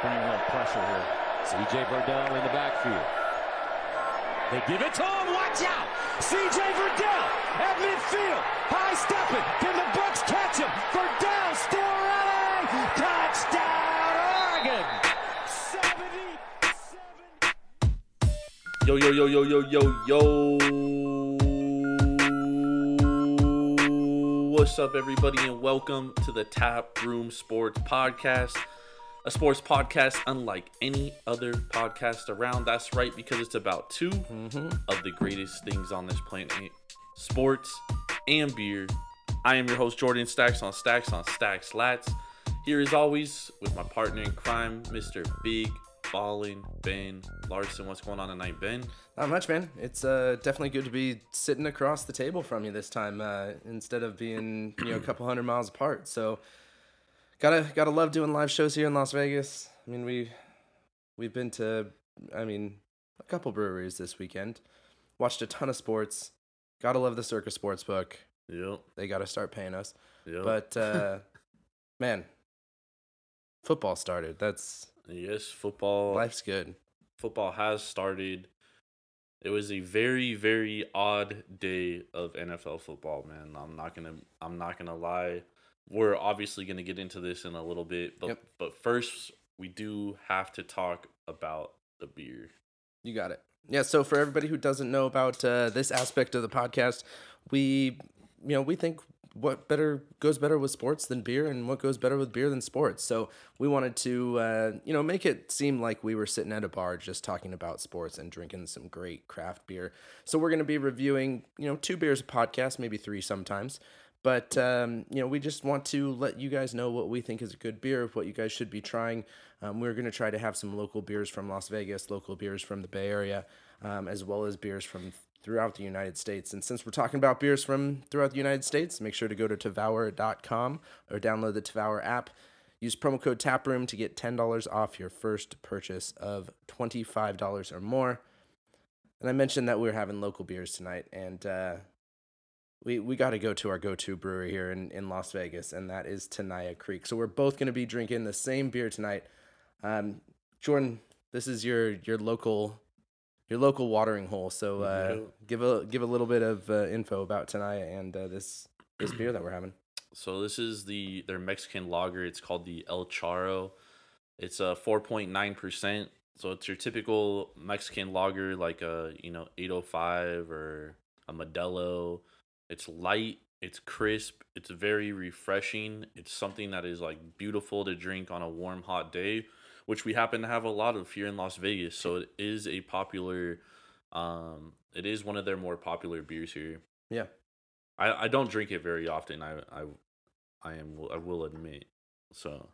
State bring a little pressure here. C.J. Verdell in the backfield. They give it to him. Watch out. C.J. Verdell at midfield. High stepping. Can the Bucks catch him? Verdell still running. Touchdown, Oregon. 77. Yo, yo, yo, yo, yo, yo, yo. What's up, everybody, and welcome to the Tap Room Sports Podcast. A sports podcast unlike any other podcast around. That's right, because it's about 2 of the greatest things on this planet sports and beer. I am your host, Jordan Stacks on Stacks on Stacks Lats. Here, as always, with my partner in crime, Mr. Big Ballin Ben Larson. What's going on tonight, Ben? Not much, man. It's uh, definitely good to be sitting across the table from you this time uh, instead of being you know a couple hundred miles apart. So gotta gotta love doing live shows here in Las Vegas. I mean we we've been to I mean a couple breweries this weekend. Watched a ton of sports. Gotta love the Circus Sportsbook. Yep. They gotta start paying us. Yep. But uh, man, football started. That's yes, football. life's good. Football has started. It was a very, very odd day of NFL football, man. I'm not gonna. I'm not gonna lie. We're obviously gonna get into this in a little bit, but Yep. but first we do have to talk about the beer. You got it. Yeah. So for everybody who doesn't know about uh, this aspect of the podcast, we, you know, we think what better goes better with sports than beer, and what goes better with beer than sports. So we wanted to, uh, you know, make it seem like we were sitting at a bar just talking about sports and drinking some great craft beer. So we're going to be reviewing, you know, two beers a podcast, maybe three sometimes. But um, you know, we just want to let you guys know what we think is a good beer, what you guys should be trying. Um, we're going to try to have some local beers from Las Vegas, local beers from the Bay Area, um, as well as beers from throughout the United States. And since we're talking about beers from throughout the United States, make sure to go to Tavour.com or download the Tavour app. Use promo code TAPROOM to get $10 off your first purchase of $25 or more. And I mentioned that we are having local beers tonight, and uh, we we got to go to our go-to brewery here in, in Las Vegas, and that is Tenaya Creek. So we're both going to be drinking the same beer tonight. Um, Jordan, this is your your local your local watering hole. So uh, Yeah. give a give a little bit of uh, info about Tenaya and uh, this this beer that we're having. So this is the their Mexican lager. It's called the El Charo. It's a four point nine percent. So it's your typical Mexican lager, like a you know eight oh five or a Modelo. It's light. It's crisp. It's very refreshing. It's something that is like beautiful to drink on a warm, hot day, which we happen to have a lot of here in Las Vegas. So it is a popular. Um, it is one of their more popular beers here. Yeah. I, I don't drink it very often. I I I am I will admit. So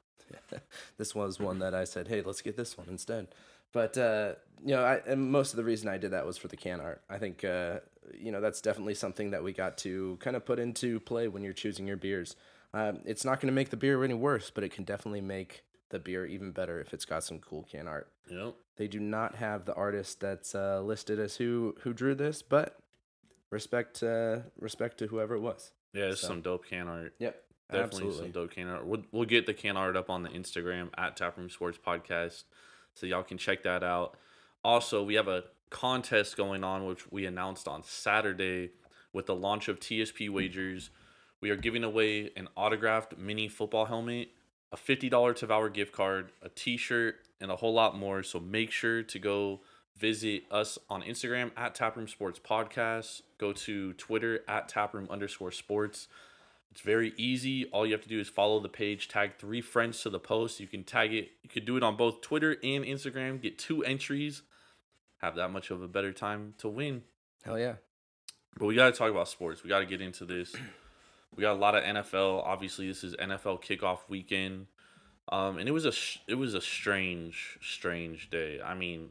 this was one that I said, hey, let's get this one instead. But uh, you know, I and most of the reason I did that was for the can art. I think uh, you know that's definitely something that we got to kind of put into play when you're choosing your beers. Um, it's not going to make the beer any worse, but it can definitely make the beer even better if it's got some cool can art. yep. They do not have the artist that's uh, listed as who who drew this, but respect uh, respect to whoever it was. Yeah, it's So- some dope can art. Yep, Definitely absolutely. some dope can art. We'll, we'll get the can art up on the Instagram at Taproom Sports Podcast, so y'all can check that out. Also, we have a contest going on, which we announced on Saturday with the launch of TSP Wagers. We are giving away an autographed mini football helmet, a fifty dollar Tavour gift card, a T-shirt, and a whole lot more. So make sure to go visit us on Instagram at Taproom Sports Podcast. Go to Twitter at Taproom underscore Sports. It's very easy. All you have to do is follow the page, tag three friends to the post. You can tag it. You could do it on both Twitter and Instagram. Get two entries. Have that much of a better time to win. Hell yeah. But we got to talk about sports. We got to get into this. We got a lot of NFL. Obviously, this is NFL kickoff weekend. Um, and it was a sh- it was a strange, strange day. I mean,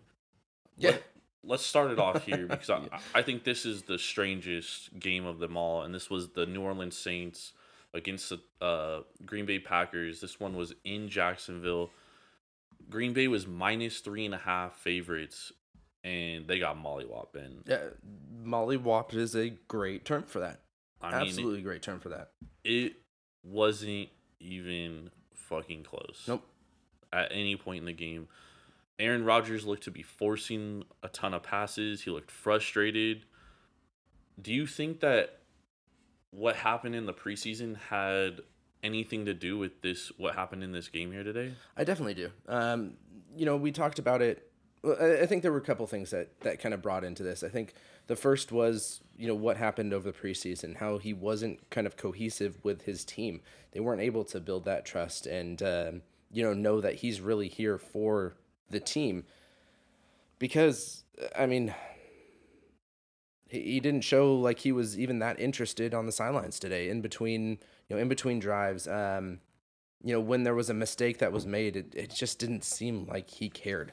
Yeah. let's start it off here because I, I think this is the strangest game of them all, and this was the New Orleans Saints against the uh, Green Bay Packers. This one was in Jacksonville. Green Bay was minus three and a half favorites, and they got mollywopped. And Yeah, mollywop is a great term for that. I mean, Absolutely great term for that. it wasn't even fucking close. Nope. At any point in the game, Aaron Rodgers looked to be forcing a ton of passes. He looked frustrated. Do you think that what happened in the preseason had anything to do with this? What happened in this game here today? I definitely do. Um, you know, we talked about it. I think there were a couple things that that kind of brought into this. I think the first was you know what happened over the preseason, how he wasn't kind of cohesive with his team. They weren't able to build that trust and um, you know know that he's really here for the team. Because I mean, he, he didn't show like he was even that interested on the sidelines today. In between, you know, in between drives. Um, you know, when there was a mistake that was made, it, it just didn't seem like he cared.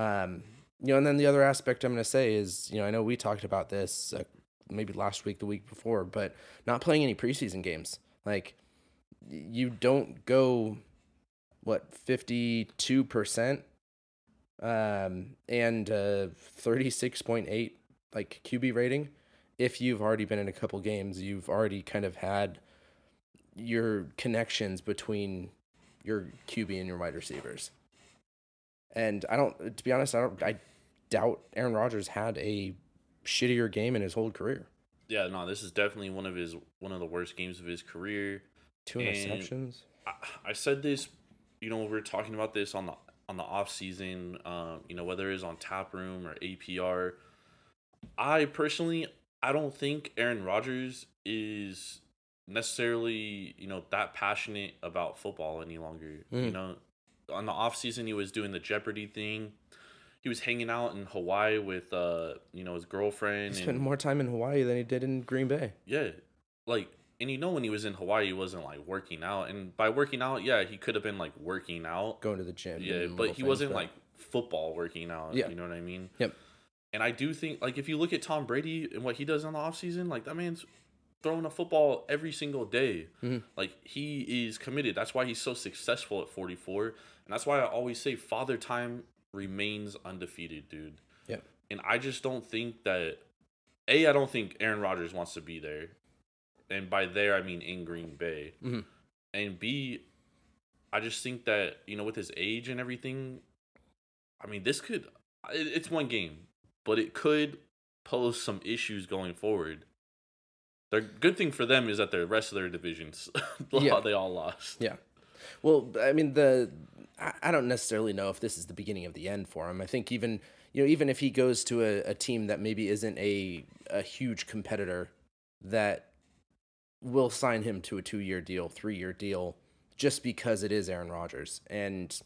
Um, you know, and then the other aspect I'm going to say is, you know, I know we talked about this uh, maybe last week, the week before, but not playing any preseason games. Like, you don't go, what, 52%? Um, and uh, 36.8 like QB rating. If you've already been in a couple games, you've already kind of had your connections between your QB and your wide receivers. And I don't, to be honest, I don't, I doubt Aaron Rodgers had a shittier game in his whole career. Yeah, no, this is definitely one of his one of the worst games of his career. Two interceptions. I, I said this, you know, we were talking about this on the on the off season, um, you know, whether it's on Tap Room or APR. I personally, I don't think Aaron Rodgers is necessarily, you know, that passionate about football any longer. You Mm. know, on the off season, he was doing the Jeopardy thing. He was hanging out in Hawaii with, uh, you know, his girlfriend. He spent and- more time in Hawaii than he did in Green Bay. yeah, like, and you know, when he was in Hawaii, he wasn't like working out, and by working out, yeah, he could have been like working out, Going to the gym. yeah, but he wasn't like football working out. Yeah. you know what I mean. Yep. And I do think, like, if you look at Tom Brady and what he does in the offseason, like that man's throwing a football every single day. Mhm. Like he is committed. That's why he's so successful at 44, and that's why I always say Father Time remains undefeated, dude. Yep. And I just don't think that. A, I don't think Aaron Rodgers wants to be there, and by there I mean in Green Bay. Mhm. And B, I just think that you know with his age and everything, I mean this could. It's one game, but it could pose some issues going forward. The good thing for them is that the rest of their divisions, Yeah. they all lost. Yeah. Well, I mean the I don't necessarily know if this is the beginning of the end for him. I think even you know even if he goes to a, a team that maybe isn't a a huge competitor that will sign him to a two year deal, three year deal, just because it is Aaron Rodgers. And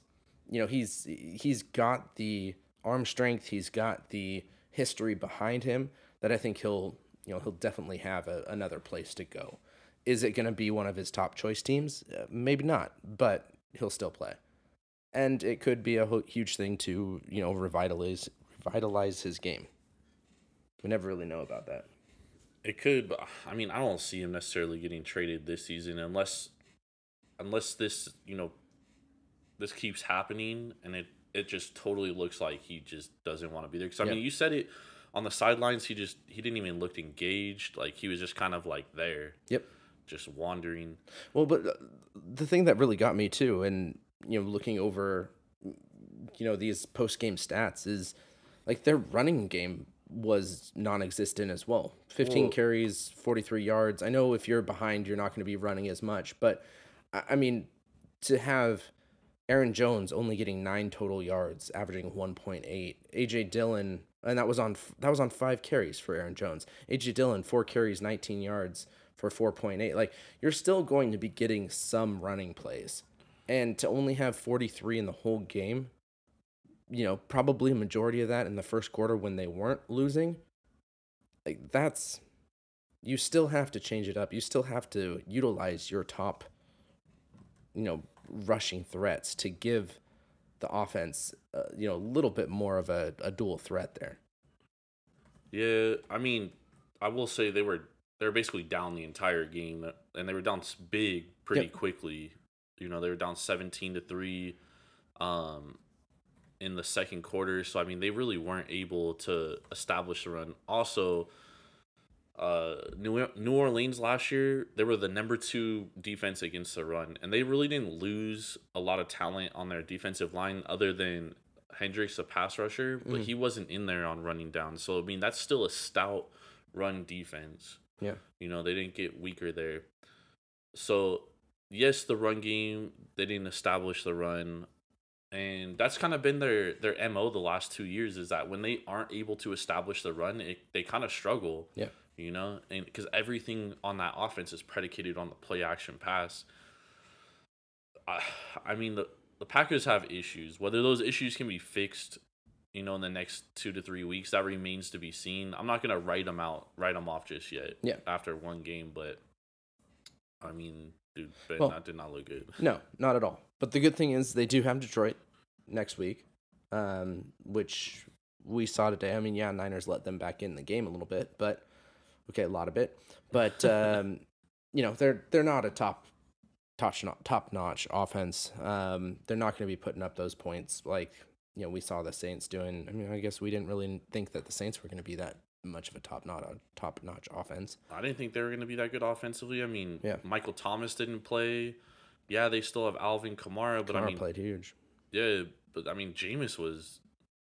you know, he's he's got the arm strength, he's got the history behind him that I think he'll you know he'll definitely have a, another place to go. Is it going to be one of his top choice teams? Uh, maybe not, but he'll still play, and it could be a huge thing to you know revitalize revitalize his game. We never really know about that. It could, but I mean, I don't see him necessarily getting traded this season unless, unless this, you know, this keeps happening and it it just totally looks like he just doesn't want to be there. Because I Yeah. mean, you said it on the sidelines. He just he didn't even look engaged. Like he was just kind of like there, Yep. just wandering. Well, but uh, the thing that really got me too, and you know, looking over, you know, these post game stats is like their running game was non-existent as well. Fifteen Well- carries, forty-three yards. I know if you're behind, you're not going to be running as much, but I, mean, to have Aaron Jones only getting nine total yards, averaging one point eight. AJ Dillon, and that was on that was on five carries for Aaron Jones. AJ Dillon, four carries, nineteen yards for four point eight. Like you're still going to be getting some running plays, and to only have forty three in the whole game, you know, probably a majority of that in the first quarter when they weren't losing. Like that's, you still have to change it up. You still have to utilize your top, you know, rushing threats to give the offense, uh, you know, a little bit more of a, a dual threat there. Yeah, I mean, I will say they were they were basically down the entire game, and they were down big pretty Yep. quickly. You know, they were down seventeen to three, um, in the second quarter. So I mean, they really weren't able to establish a run. Also, uh, New New Orleans last year, they were the number two defense against the run, and they really didn't lose a lot of talent on their defensive line other than Hendricks, a pass rusher, but he wasn't in there on running down. So I mean, that's still a stout run defense. Yeah. You know, they didn't get weaker there. So yes, the run game they didn't establish the run, and that's kind of been their their mo the last two years. Is that when they aren't able to establish the run, it, they kind of struggle. Yeah. You know, and because everything on that offense is predicated on the play action pass. I, I mean the the Packers have issues. Whether those issues can be fixed, you know, in the next two to three weeks, that remains to be seen. I'm not gonna write them out, write them off just yet. Yeah. After one game, but I mean, dude, Well- that did not look good. No, not at all. But the good thing is they do have Detroit next week, um, which we saw today. I mean, yeah, Niners let them back in the game a little bit, but okay, a lot of it. But um, you know, they're they're not a top top top notch offense. Um, they're not going to be putting up those points like you know we saw the Saints doing. I mean, I guess we didn't really think that the Saints were going to be that much of a top not a top notch offense. I didn't think they were gonna be that good offensively. I mean, Yeah. Michael Thomas didn't play. Yeah, they still have Alvin Kamara, but I Kamara mean, played huge. yeah, but I mean, Jameis was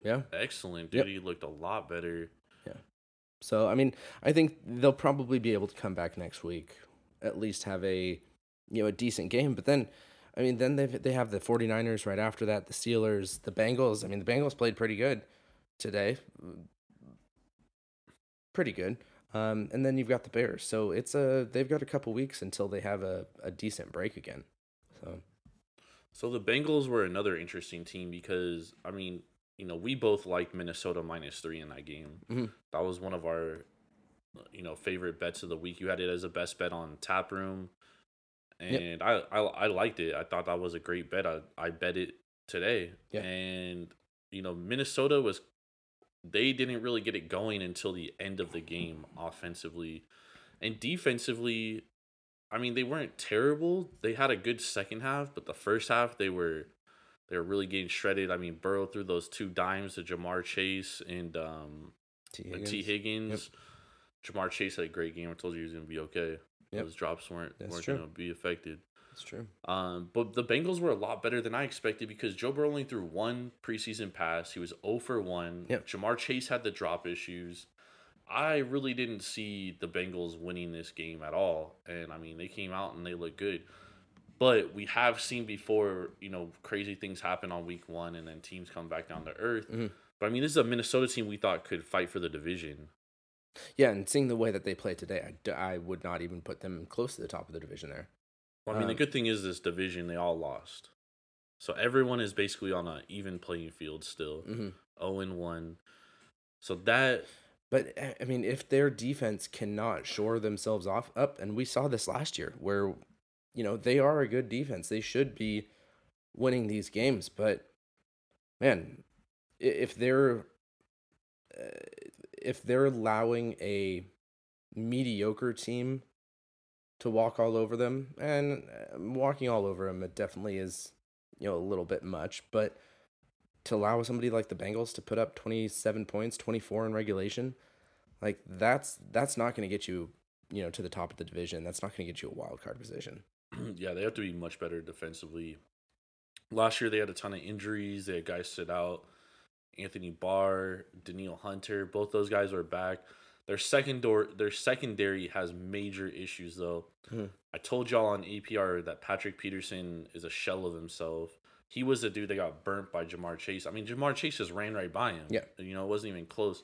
Yeah. excellent, Yep. dude. He looked a lot better. Yeah. So I mean, I think they'll probably be able to come back next week, at least have a you know a decent game. But then, I mean, then they they have the 49ers right after that, the Steelers, the Bengals. I mean, the Bengals played pretty good today, pretty good. Um, and then you've got the Bears. So it's a they've got a couple weeks until they have a, a decent break again. So So the Bengals were another interesting team because I mean, you know, we both liked Minnesota minus three in that game. Mhm. That was one of our, you know, favorite bets of the week. You had it as a best bet on Tap Room, Yep. and I, I I liked it. I thought that was a great bet. I I bet it today, Yeah. and you know, Minnesota was they didn't really get it going until the end of the game offensively. And defensively i mean they weren't terrible. They had a good second half but the first half they were they were really getting shredded. I mean burrow threw those two dimes to Ja'Marr Chase and um T. uh, t. Higgins. Ja'Marr Chase had a great game. I told you he was going to be okay. Yep. those drops weren't That's weren't true. going to be affected It's true. um, but the Bengals were a lot better than I expected because Joe Burrow only threw one preseason pass. He was 0 for 1. Yep. Ja'Marr Chase had the drop issues. I really didn't see the Bengals winning this game at all. And I mean, they came out and they looked good. But we have seen before, you know, crazy things happen on week one and then teams come back down to earth. Mhm. But I mean, this is a Minnesota team we thought could fight for the division. Yeah, and seeing the way that they played today, I, I would not even put them close to the top of the division there. Well, I mean, Um, the good thing is this division, they all lost. So everyone is basically on an even playing field still. hmm 0 and 1. So that But I I mean, if their defense cannot shore themselves off up, and we saw this last year, where you know they are a good defense, they should be winning these games. But man, if they're uh, if they're allowing a mediocre team to walk all over them, and uh, walking all over them, it definitely is you know a little bit much, but to allow somebody like the Bengals to put up 27 points, 24 in regulation, like that's that's not going to get you, you know, to the top of the division. That's not going to get you a wild card position. yeah, they have to be much better defensively. Last year they had a ton of injuries. They had guys sit out. Anthony Barr, Danielle Hunter, both those guys are back. Their second door, their secondary has major issues though. Mhm. I told y'all on APR that Patrick Peterson is a shell of himself. He was the dude that got burnt by Ja'Marr Chase. I mean, Ja'Marr Chase just ran right by him. Yeah. you know, it wasn't even close.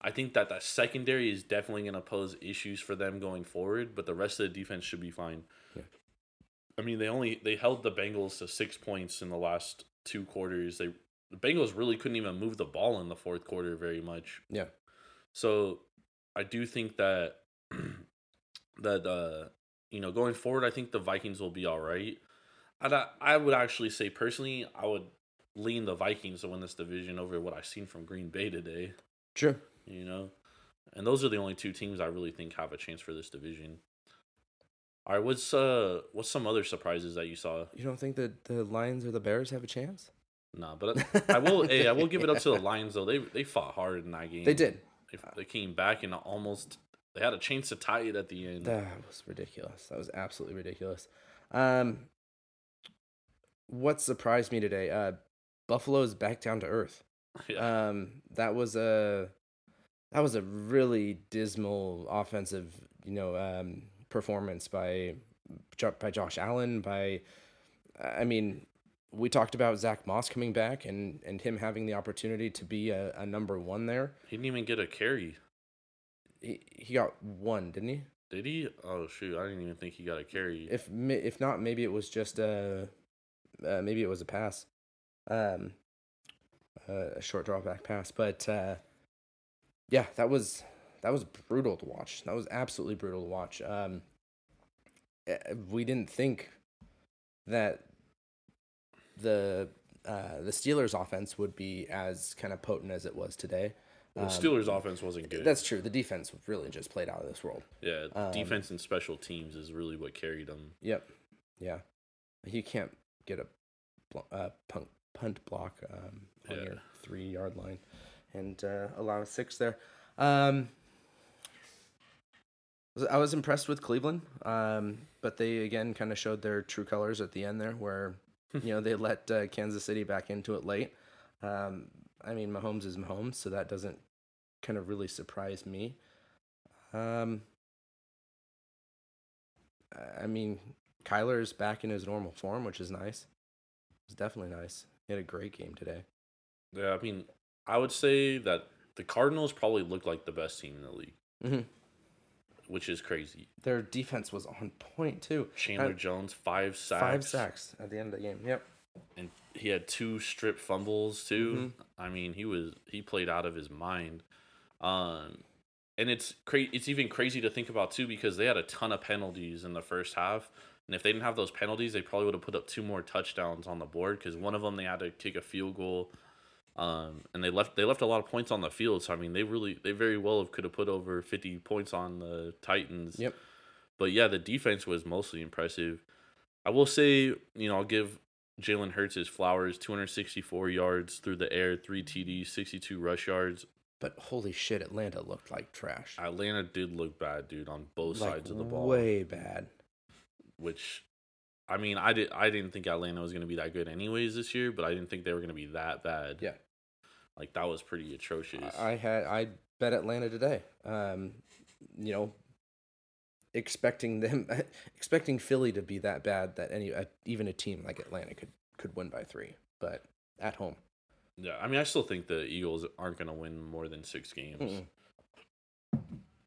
I think that that secondary is definitely going to pose issues for them going forward, but the rest of the defense should be fine. Yeah. I mean, they only they held the Bengals to six points in the last two quarters. They the Bengals really couldn't even move the ball in the fourth quarter very much. Yeah. So I do think that that uh you know going forward, I think the Vikings will be all right. I I would actually say personally, I would lean the Vikings to win this division over what I've seen from Green Bay today. True. You know, and those are the only two teams I really think have a chance for this division. All right, what's uh what's some other surprises that you saw? You don't think that the Lions or the Bears have a chance? Nah, but I will. hey, I will give it up to the Lions though. They they fought hard in that game. They did. They, they came back and almost They had a chance to tie it at the end. That was ridiculous. That was absolutely ridiculous. Um, what surprised me today? Uh, Buffalo's back down to earth. yeah. Um, that was a that was a really dismal offensive, you know, um, performance by by Josh Allen. By, I mean, we talked about Zach Moss coming back and and him having the opportunity to be a, a number one there. he didn't even get a carry. He, he got one, didn't he? Did he? Oh shoot! I didn't even think he got a carry. If if not, maybe it was just a uh, maybe it was a pass, um, uh, a short drawback pass. But uh, yeah, that was that was brutal to watch. That was absolutely brutal to watch. Um, eh, we didn't think that the uh, the Steelers' offense would be as kind of potent as it was today. Well, the um, Steelers' offense wasn't good. That's true. The defense really just played out of this world. yeah. um, defense and special teams is really what carried them. Yep. Yeah. You can't get a uh, punt, punt block um, on Yeah. your three yard line and uh, allow a six there. Um, I was impressed with Cleveland, um, but they again kind of showed their true colors at the end there, where you know they let uh, Kansas City back into it late. Um, I mean, Mahomes is Mahomes, so that doesn't kind of really surprise me. Um, I mean, Kyler's back in his normal form, which is nice. It's definitely nice. He had a great game today. Yeah, I mean, I would say that the Cardinals probably look like the best team in the league, Mhm. Which is crazy. Their defense was on point too. Chandler Jones five sacks, Five sacks at the end of the game. Yep. and he had two strip fumbles too. Mm-hmm. I mean, he was he played out of his mind. Um, and it's crazy It's even crazy to think about too because they had a ton of penalties in the first half, and if they didn't have those penalties, they probably would have put up two more touchdowns on the board because one of them they had to kick a field goal. Um, and they left they left a lot of points on the field. So I mean, they really they very well could have put over fifty points on the Titans. Yep. But yeah, the defense was mostly impressive. I will say, you know, I'll give Jalen Hurts his flowers 264 yards through the air, three TDs, 62 rush yards. But holy shit, Atlanta looked like trash. Atlanta did look bad, dude, on both like sides of the ball. way bad. Which, I mean, I, did, I didn't think Atlanta was going to be that good anyways this year, but I didn't think they were going to be that bad. Yeah. Like, that was pretty atrocious. I had I bet Atlanta today. Um, you know, expecting them, expecting Philly to be that bad that any uh, even a team like Atlanta could could win by three, but at home. yeah, I mean, I still think the Eagles aren't going to win more than six games.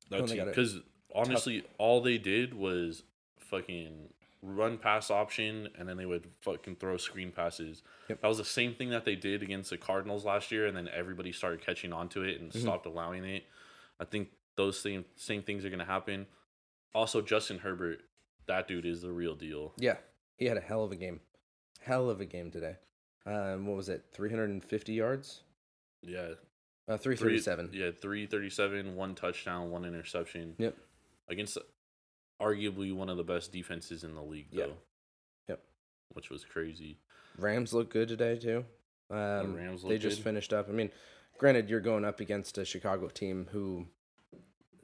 Because honestly, all they did was fucking run pass option, and then they would fucking throw screen passes. Yep. That was the same thing that they did against the Cardinals last year, and then everybody started catching on to it and Mhm. stopped allowing it. I think those same same things are gonna happen. Also, Justin Herbert, that dude is the real deal. Yeah, he had a hell of a game, hell of a game today. Um, what was it? Three hundred and fifty yards. Yeah, Uh, three three thirty-seven. Yeah, three thirty-seven, one touchdown, one interception. Yep. Against arguably one of the best defenses in the league, though. Yep. Which was crazy. Rams look good today too. Um, Rams they just good? finished up. I mean, granted, you're going up against a Chicago team who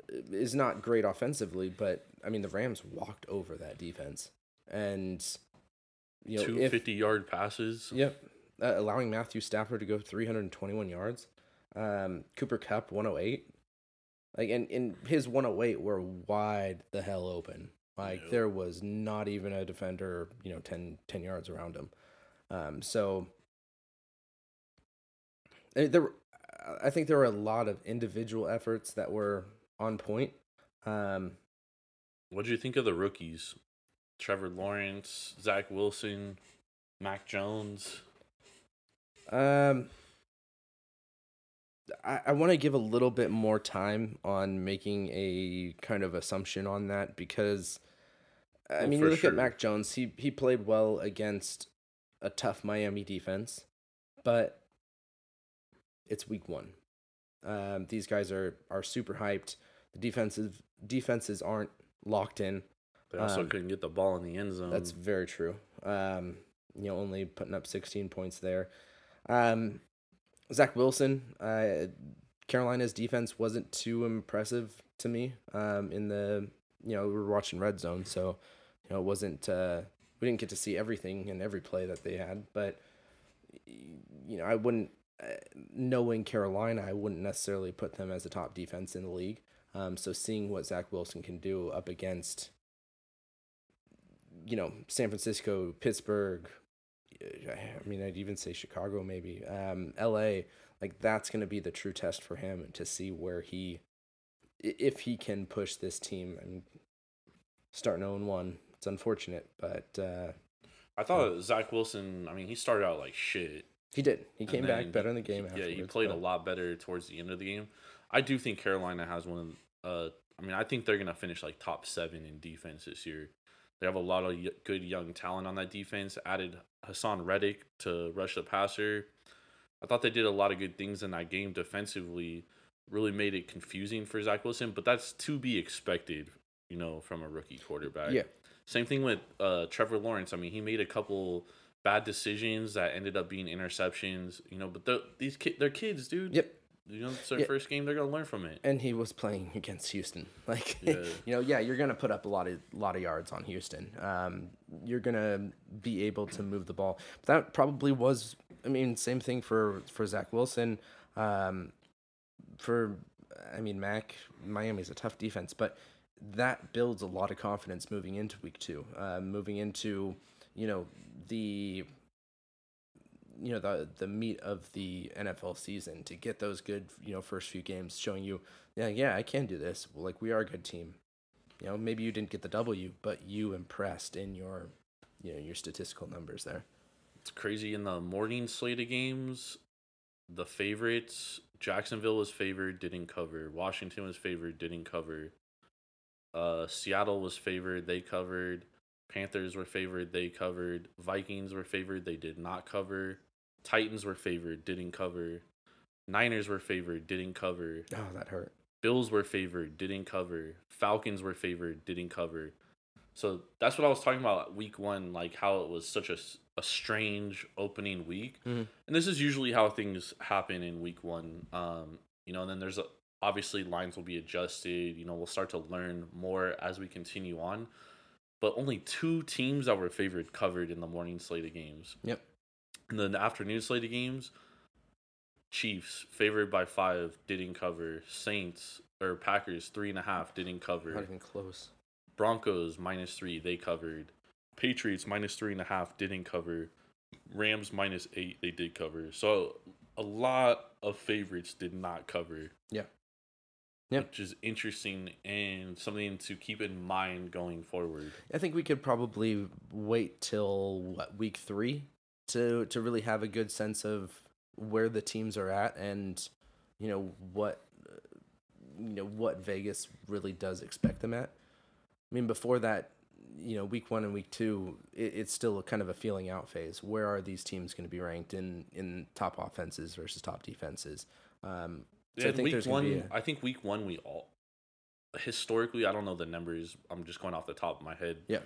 is not great offensively, but I mean, the Rams walked over that defense, and you know, Two if 50 yard passes. yep, uh, allowing Matthew Stafford to go 321 yards, um, Cooper Kupp 108, like, and and his 108 were wide the hell open. Like there was not even a defender, you know, 10, 10 yards around him. Um, so there, I think there were a lot of individual efforts that were on point. Um, What do you think of the rookies? Trevor Lawrence, Zach Wilson, Mac Jones. Um, I, I want to give a little bit more time on making a kind of assumption on that because, I Well, mean, you look sure. at Mac Jones. He he played well against a tough Miami defense, but it's week one. Um, these guys are are super hyped. The defensive defenses aren't locked in. They also Um, couldn't get the ball in the end zone. That's very true. Um, you know, only putting up 16 points there. Um, Zach Wilson, uh, Carolina's defense wasn't too impressive to me. Um, in the you know we were watching red zone, so you know it wasn't uh, we didn't get to see everything in every play that they had, but you know I wouldn't uh, knowing Carolina, I wouldn't necessarily put them as a top defense in the league. Um, so seeing what Zach Wilson can do up against you know San Francisco, Pittsburgh, I mean, I'd even say Chicago, maybe um, L.A. Like that's going to be the true test for him to see where he, if he can push this team. and starting 0 one. It's unfortunate, but uh, I thought Zach Wilson. I mean, he started out like shit. he did. He came back better in the game. Yeah, he played a lot better towards the end of the game. I do think Carolina has one of. Uh, I mean, I think they're gonna finish like top seven in defense this year. They have a lot of good young talent on that defense. Added Haason Reddick to rush the passer. I thought they did a lot of good things in that game defensively. Really made it confusing for Zach Wilson, but that's to be expected, you know, from a rookie quarterback. Yeah. Same thing with uh, Trevor Lawrence. I mean, he made a couple bad decisions that ended up being interceptions. You know, but the, these kids, they're kids, dude. Yep. You know, it's their Yeah. first game. They're gonna learn from it. and he was playing against Houston. Like, Yeah. you know, yeah, you're gonna put up a lot of lot of yards on Houston. Um, you're gonna be able to move the ball. But that probably was. I mean, same thing for for Zach Wilson. Um, for I mean, Mac Miami's a tough defense, but that builds a lot of confidence moving into week two. Uh, moving into you know the you know the the meat of the NFL season to get those good you know first few games showing you yeah yeah I can do this like we are a good team you know maybe you didn't get the W but you impressed in your you know your statistical numbers there It's crazy in the morning slate of games. The favorites, Jacksonville was favored, didn't cover. Washington was favored, didn't cover. Uh, Seattle was favored, they covered. Panthers were favored, they covered. Vikings were favored, they did not cover. Titans were favored, didn't cover. Niners were favored, didn't cover. oh that hurt Bills were favored, didn't cover. Falcons were favored, didn't cover. So that's what I was talking about week one, like how it was such a, a strange opening week. Mhm. And this is usually how things happen in week one. Um, you know, and then there's a, obviously lines will be adjusted. You know, we'll start to learn more as we continue on. But only two teams that were favored covered in the morning slate of games. yep And then the afternoon slate of games, Chiefs favored by five didn't cover. Saints or Packers three and a half didn't cover. not even close Broncos minus three they covered. Patriots minus three and a half didn't cover. Rams minus eight they did cover. So a lot of favorites did not cover. Yeah. Yep. Which is interesting and something to keep in mind going forward. I think we could probably wait till what week three to to really have a good sense of where the teams are at and you know what you know what Vegas really does expect them at. I mean, before that, you know, week one and week two, it, it's still a kind of a feeling out phase. Where are these teams going to be ranked in in top offenses versus top defenses? Um, so I think week there's one. a- I think week one we all historically. I don't know the numbers. I'm just going off the top of my head. Yeah.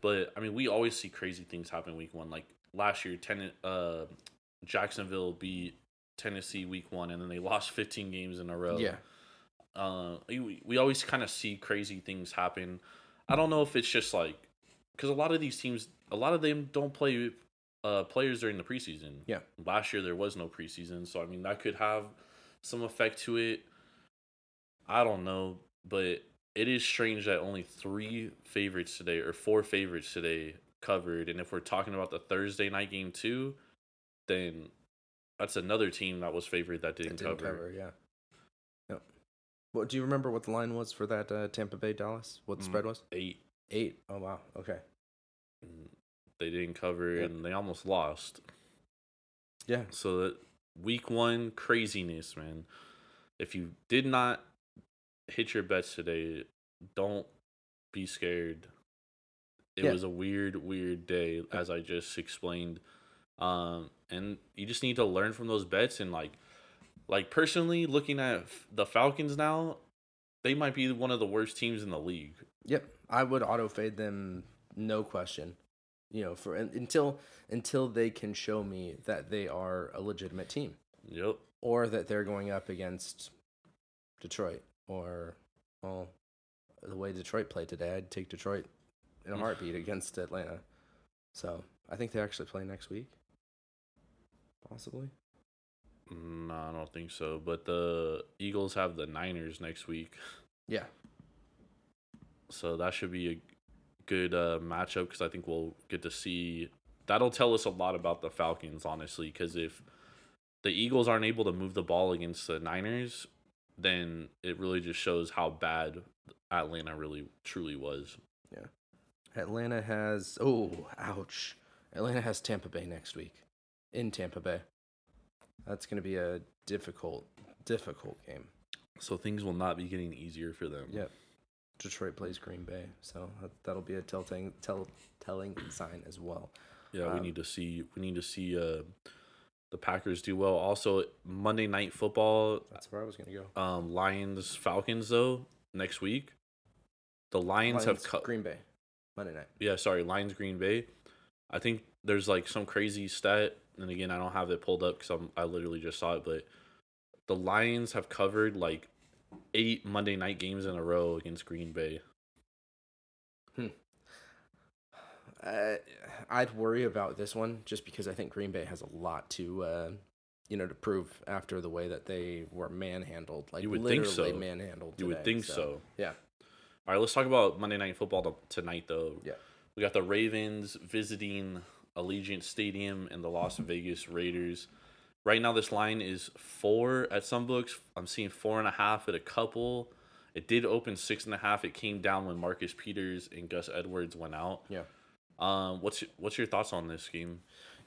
But I mean, we always see crazy things happen week one. Like last year, ten, uh, Jacksonville beat Tennessee week one, and then they lost 15 games in a row. yeah, Uh, we, we always kind of see crazy things happen. I don't know if it's just like because a lot of these teams, a lot of them don't play uh, players during the preseason. Yeah. Last year there was no preseason, so I mean that could have some effect to it. I don't know, but it is strange that only three favorites today or four favorites today covered, and if we're talking about the Thursday night game too, then that's another team that was favored that didn't, didn't cover. cover. Yeah. Yep. What do you remember? What the line was for that uh, Tampa Bay Dallas? What the Mm. spread was? Eight. Eight. Oh wow. Okay. They didn't cover, Yep. and they almost lost. Yeah. So that week one craziness, man. If you did not hit your bets today, don't be scared. It Yeah. was a weird, weird day, as I just explained. Um, and you just need to learn from those bets and like, like personally looking at the Falcons now, they might be one of the worst teams in the league. Yep. I would auto fade them, no question. You know, for until until they can show me that they are a legitimate team, Yep. or that they're going up against Detroit or well, the way Detroit played today, I'd take Detroit in a heartbeat against Atlanta. So I think they actually play next week, possibly. No, I don't think so. But the Eagles have the Niners next week, Yeah, so that should be a good uh, matchup because I think we'll get to see. That'll tell us a lot about the Falcons, honestly. Because if the Eagles aren't able to move the ball against the Niners, then it really just shows how bad Atlanta really truly was. Atlanta has. Oh, ouch! Atlanta has Tampa Bay next week, in Tampa Bay. That's going to be a difficult, difficult game. So things will not be getting easier for them. Yep. Detroit plays Green Bay, so that, that'll be a telling, tell, telling sign as well. Yeah, we Um, need to see we need to see uh the Packers do well. Also Monday night football, That's where I was going to go. um Lions Falcons though next week. The Lions, have cut Green Bay, Monday night. Yeah, sorry, Lions Green Bay. I think there's like some crazy stat and again, I don't have it pulled up cuz I'm I literally just saw it, but the Lions have covered like 8 Monday night games in a row against Green Bay. Uh, I'd worry about this one just because I think Green Bay has a lot to, uh, you know, to prove after the way that they were manhandled. Like You would think so. manhandled. You would today, think so. Yeah. All right, let's talk about Monday Night Football tonight, though. Yeah. We got the Ravens visiting Allegiant Stadium and the Las Vegas Raiders. Right now, this line is four at some books. I'm seeing four and a half at a couple. It did open six and a half. It came down when Marcus Peters and Gus Edwards went out. Yeah. Um, what's what's your thoughts on this game?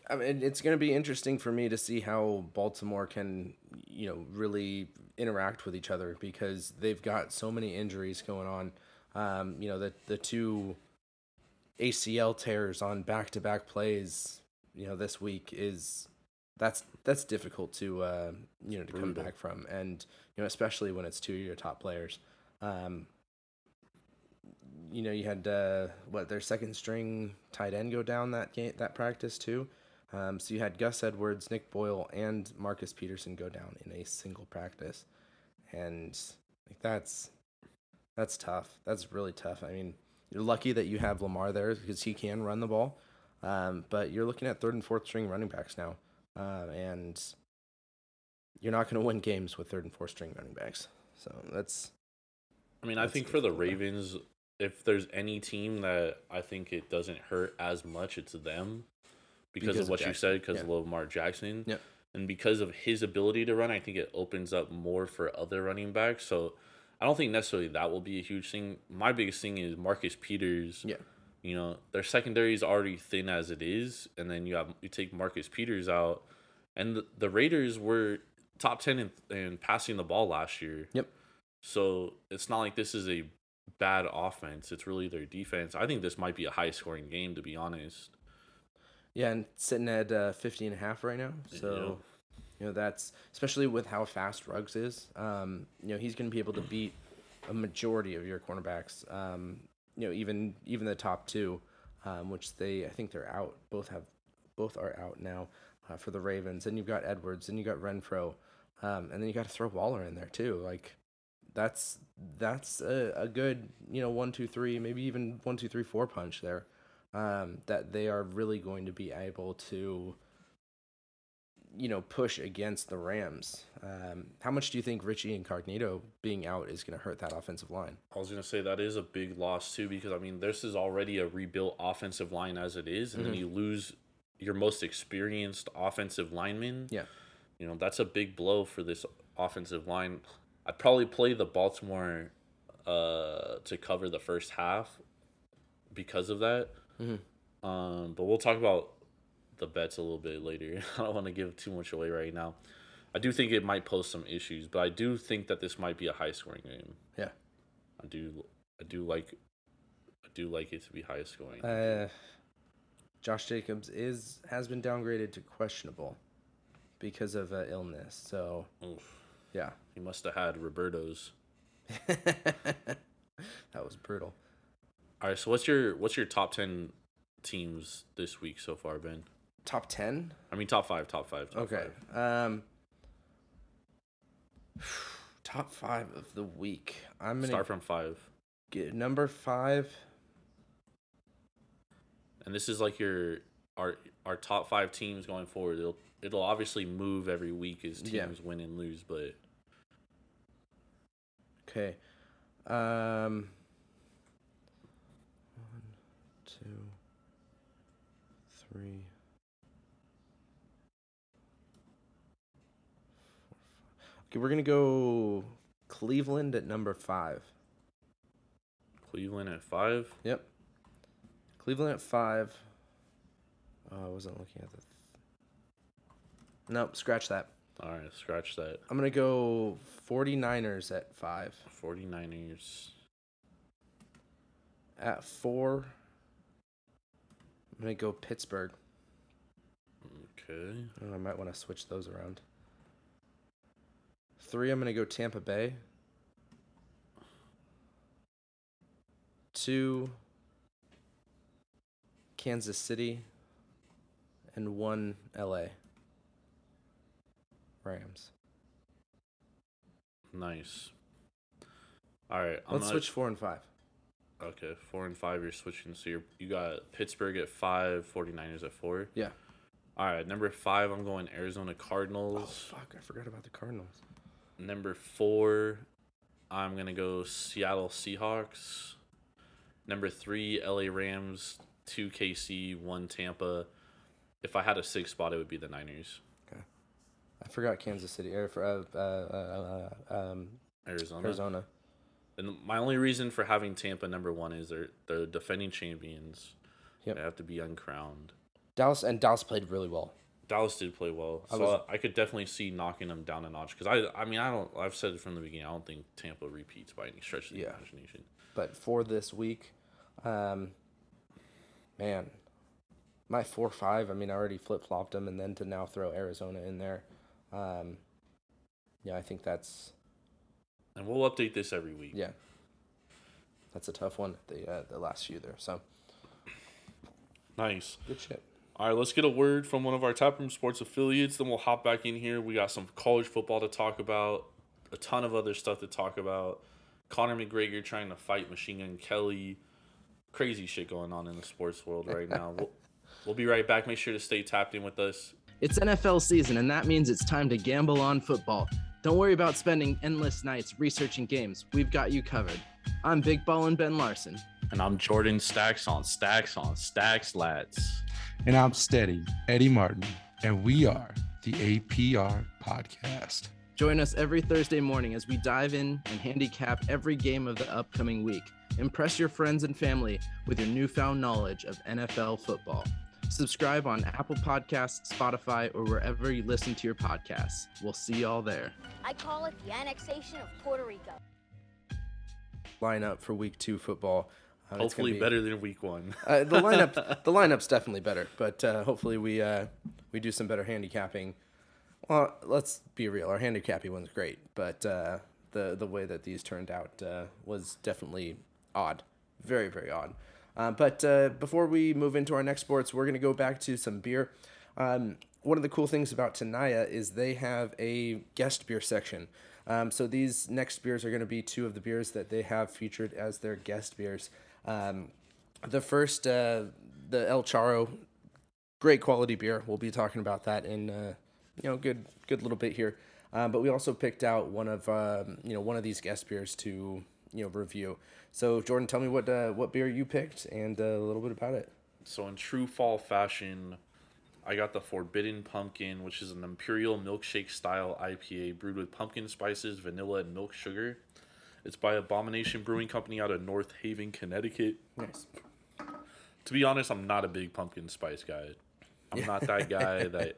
I mean, it's going to be interesting for me to see how Baltimore can, you know, really interact with each other because they've got so many injuries going on. Um, you know, the the two ACL tears on back to back plays, you know, this week is that's that's difficult to uh, you know to come back from, and you know, especially when it's two of your top players. Um, you know, you had uh, what their second string tight end go down that game that practice too. Um, so you had Gus Edwards, Nick Boyle, and Marcus Peterson go down in a single practice, and like that's that's tough. That's really tough. I mean, you're lucky that you have Lamar there because he can run the ball, um, but you're looking at third and fourth string running backs now, uh, and you're not going to win games with third and fourth string running backs. So that's I mean, I think for the. Ravens, if there's any team that I think it doesn't hurt as much, it's them because, Because of of what you said, because yeah. of Lamar Jackson. Yep. And because of his ability to run, I think it opens up more for other running backs. So I don't think necessarily that will be a huge thing. My biggest thing is Marcus Peters. yeah. You know, their secondary is already thin as it is, and then you have you take Marcus Peters out, and the, the Raiders were top ten in, in passing the ball last year. Yep. So it's not like this is a bad offense. It's really their defense. I think this might be a high scoring game, to be honest. Yeah, and sitting at uh, 50 and a half right now. So, you know, that's especially with how fast Ruggs is. Um, you know, he's going to be able to beat a majority of your cornerbacks. Um, you know, even even the top two, um, which they I think they're out. Both have both are out now uh, for the Ravens. And you've got Edwards, and you got Renfrow, um, and then you got to throw Waller in there too. Like that's that's a, a good you know one two three maybe even one two three four punch there um, that they are really going to be able to, you know, push against the Rams. Um, how much do you think Richie Incognito being out is going to hurt that offensive line? I was gonna say that is a big loss too, because I mean this is already a rebuilt offensive line as it is, and then you lose your most experienced offensive lineman. Yeah. You know, that's a big blow for this offensive line. I'd probably play the Baltimore uh, to cover the first half because of that. Um, but we'll talk about the bets a little bit later. I don't want to give too much away right now. I do think it might pose some issues, but I do think that this might be a high scoring game. Yeah. I do I do like I do like it to be high scoring. Uh, Josh Jacobs is has been downgraded to questionable because of uh, illness. So Oof. yeah, He must have had Roberto's. that was brutal. All right, so what's your what's your top 10 teams this week so far, Ben? Top ten. I mean top 5, top 5, top Okay. 5. Um, Top five of the week. I'm gonna Start from five. get number five. And this is like your our our top five teams going forward. It'll it'll obviously move every week as teams Yeah. win and lose, but Okay. Um. One, two, three. four, five. Okay, we're gonna go Cleveland at number five. Cleveland at five. Yep. Cleveland at five. Oh, I wasn't looking at the. Nope, scratch that. All right, scratch that. I'm gonna go 49ers at five. 49ers. At four, I'm gonna go Pittsburgh. Okay. Oh, I might want to switch those around. Three, I'm gonna go Tampa Bay. Two, Kansas City. And one, LA. Rams. Nice. All right. I'm Let's not- switch four and five. Okay, four and five. You're switching. So you're you got Pittsburgh at five, 49ers at four. Yeah. All right, number five. I'm going Arizona Cardinals. Oh Cardinals. fuck! I forgot about the Cardinals. Number four, I'm gonna go Seattle Seahawks. Number three, LA Rams. Two KC, one Tampa. If I had a sixth spot, it would be the Niners. Okay, I forgot Kansas City. Or for uh, uh, uh, uh, um, Arizona. Arizona. And my only reason for having Tampa number one is they're the defending champions. Yep. They have to be uncrowned. Dallas and Dallas played really well. Dallas did play well, I so was- I, I could definitely see knocking them down a notch. Because I, I mean, I don't. I've said it from the beginning. I don't think Tampa repeats by any stretch of the Yeah. imagination. But for this week, um, man, my four five. I mean, I already flip flopped them, and then to now throw Arizona in there. Um, yeah, I think that's And we'll update this every week. yeah, that's a tough one. The uh, the last few there. So Nice. good shit. All right, let's get a word from one of our Taproom Sports affiliates. Then we'll hop back in here. We got some college football to talk about, a ton of other stuff to talk about. Conor McGregor trying to fight Machine Gun Kelly. Crazy shit going on in the sports world right now. we'll, we'll be right back. Make sure to stay tapped in with us. It's NFL season, and that means it's time to gamble on football. Don't worry about spending endless nights researching games. We've got you covered. I'm Big Ballin' Ben Larson. And I'm Jordan Stacks on Stacks on Stacks Lads. And I'm Steady, Eddie Martin, and we are the APR Podcast. Join us every Thursday morning as we dive in and handicap every game of the upcoming week. Impress your friends and family with your newfound knowledge of NFL football. Subscribe on Apple Podcasts, Spotify, or wherever you listen to your podcasts. We'll see y'all there. I call it the annexation of Puerto Rico. Lineup for week two football. Hopefully be- better than week one. Uh, the lineup, the lineup's definitely better, but uh, hopefully we uh, we do some better handicapping. Well, let's be real. Our handicapping one's great, but uh, the the way that these turned out uh, was definitely odd, very very odd. Uh, but uh, before we move into our next sports, we're gonna go back to some beer. Um, one of the cool things about Tenaya is they have a guest beer section. Um, so these next beers are going to be two of the beers that they have featured as their guest beers. Um, the first, uh, the El Charo, great quality beer. We'll be talking about that in uh, you know good good little bit here. Um, but we also picked out one of um, you know one of these guest beers to you know review. So Jordan, tell me what uh, what beer you picked and uh, a little bit about it. So in true fall fashion, I got the Forbidden Pumpkin, which is an imperial milkshake style IPA brewed with pumpkin spices, vanilla, and milk sugar. It's by Abomination Brewing Company out of North Haven, Connecticut. Nice. To be honest, I'm not a big pumpkin spice guy. I'm not that guy that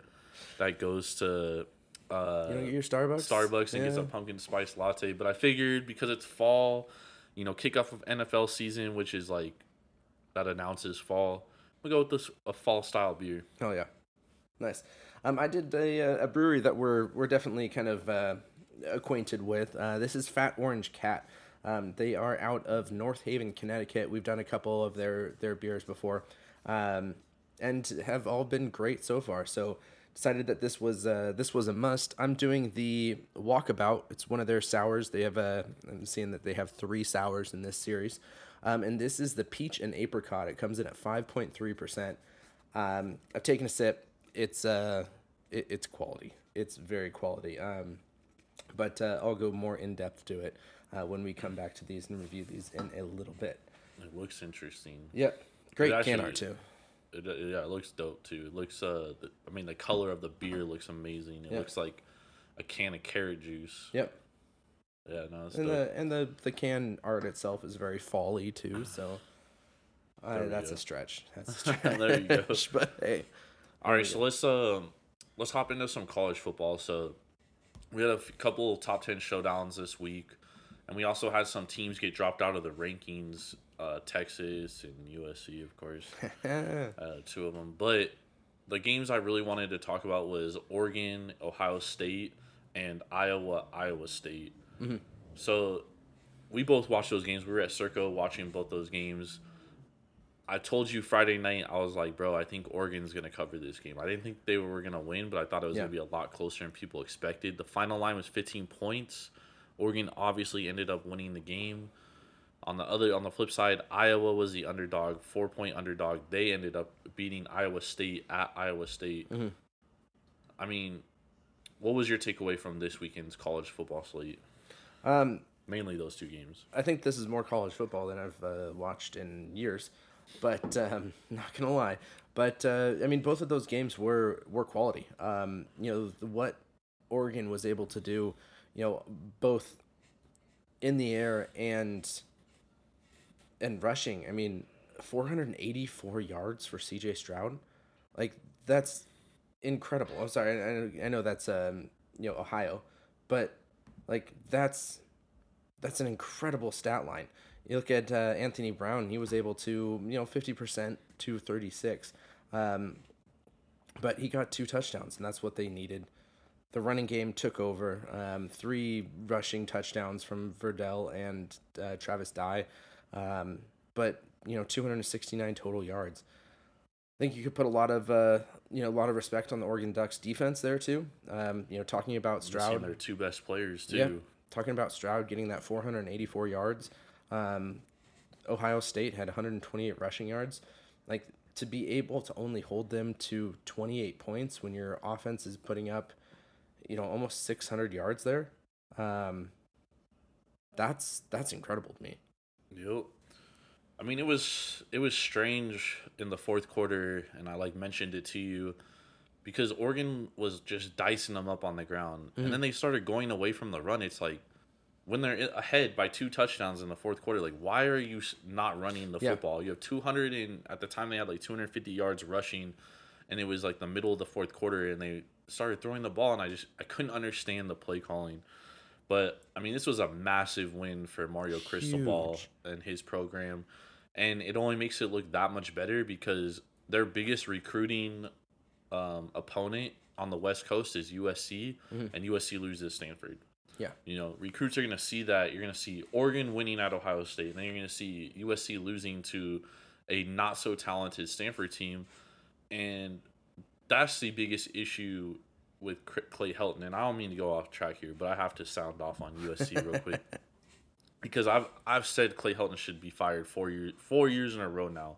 that goes to uh, You don't get your Starbucks. Starbucks and gets a pumpkin spice latte. But I figured because it's fall, you know, kickoff of NFL season, which is like that announces fall. We go with this a fall style beer. Oh yeah, nice. Um, I did a, uh, a brewery that we're we're definitely kind of uh, acquainted with. Uh, this is Fat Orange Cat. Um, they are out of North Haven, Connecticut. We've done a couple of their their beers before, um, and have all been great so far. So decided that this was uh, this was a must. I'm doing the Walkabout. It's one of their sours. They have a. I'm seeing that they have three sours in this series, um, and this is the peach and apricot. It comes in at 5.3 percent. Um, I've taken a sip. It's uh, it, it's quality. It's very quality. Um, but uh, I'll go more in depth to it uh, when we come back to these and review these in a little bit. It looks interesting. Yep, great It can art too. It, uh, yeah, it looks dope too. It looks uh, the, I mean, the color of the beer looks amazing. It Yeah. looks like a can of carrot juice. Yep, Yeah, no, it's and dope. the and the the can art itself is very fally too. So uh, that's go. a stretch. That's a stretch. There you go. but hey, All right, so let's um let's hop into some college football. So we had a f- couple top ten showdowns this week, and we also had some teams get dropped out of the rankings. Uh, Texas and USC, of course, uh, two of them. But the games I really wanted to talk about was Oregon, Ohio State, and Iowa, Iowa State. So we both watched those games. We were at Circo watching both those games. I told you Friday night, I was like, bro, I think Oregon's going to cover this game. I didn't think they were going to win, but I thought it was Yeah. going to be a lot closer than people expected. The final line was 15 points. Oregon obviously ended up winning the game. On the other, on the flip side, Iowa was the underdog, four point underdog. They ended up beating Iowa State at Iowa State. I mean, what was your takeaway from this weekend's college football slate? um, Mainly those two games. I think this is more college football than I've uh, watched in years, but um, not gonna lie. But uh, I mean, both of those games were were quality. Um, you know what Oregon was able to do, you know, both in the air and and rushing. I mean, 484 yards for C.J. Stroud, like that's incredible. I'm sorry, I, I know- I know that's um, you know Ohio, but like that's that's an incredible stat line. You look at uh, Anthony Brown; he was able to, you know, fifty percent to thirty six, um, but he got two touchdowns, and that's what they needed. The running game took over. Um, three rushing touchdowns from Verdell and uh, Travis Dye, um, but you know, two hundred and sixty nine total yards. I think you could put a lot of uh, you know a lot of respect on the Oregon Ducks defense there too. Um, you know, talking about Stroud. Stroud, Their two best players too. yeah, talking about Stroud getting that 484 yards. Um, Ohio State had 128 rushing yards. Like to be able to only hold them to 28 points when your offense is putting up, you know, almost 600 yards there. Um, that's that's incredible to me. Yep. I mean, it was it was strange in the fourth quarter, and I like mentioned it to you because Oregon was just dicing them up on the ground, and then they started going away from the run. It's like when they're ahead by two touchdowns in the fourth quarter, like why are you not running the Yeah. football? You have two hundred and at the time they had like two hundred fifty yards rushing, and it was like the middle of the fourth quarter, and they started throwing the ball, and I just I couldn't understand the play calling. But I mean, this was a massive win for Mario Cristobal Huge. and his program, and it only makes it look that much better because their biggest recruiting um, opponent on the West Coast is USC, and USC loses Stanford. Yeah. You know, recruits are going to see that. You're going to see Oregon winning at Ohio State, and then you're going to see USC losing to a not so talented Stanford team, and that's the biggest issue with Clay Helton. And I don't mean to go off track here, but I have to sound off on USC real quick because I've I've said Clay Helton should be fired four years four years in a row now,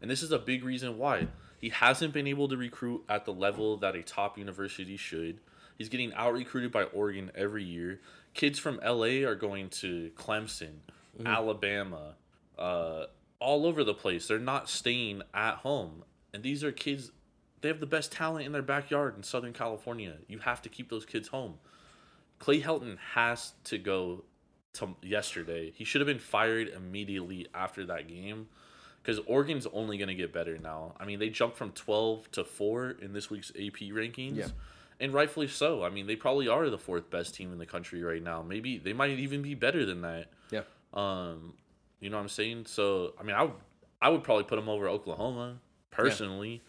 and this is a big reason why he hasn't been able to recruit at the level that a top university should. He's getting out recruited by Oregon every year. Kids from LA are going to Clemson, Alabama, uh, all over the place. They're not staying at home, and these are kids. They have the best talent in their backyard in Southern California. You have to keep those kids home. Clay Helton has to go to yesterday. He should have been fired immediately after that game because Oregon's only going to get better now. I mean, they jumped from 12 to 4 in this week's AP rankings. Yeah. And rightfully so. I mean, they probably are the fourth best team in the country right now. Maybe they might even be better than that. Yeah. Um, you know what I'm saying? So, I mean, I would, I would probably put them over Oklahoma personally.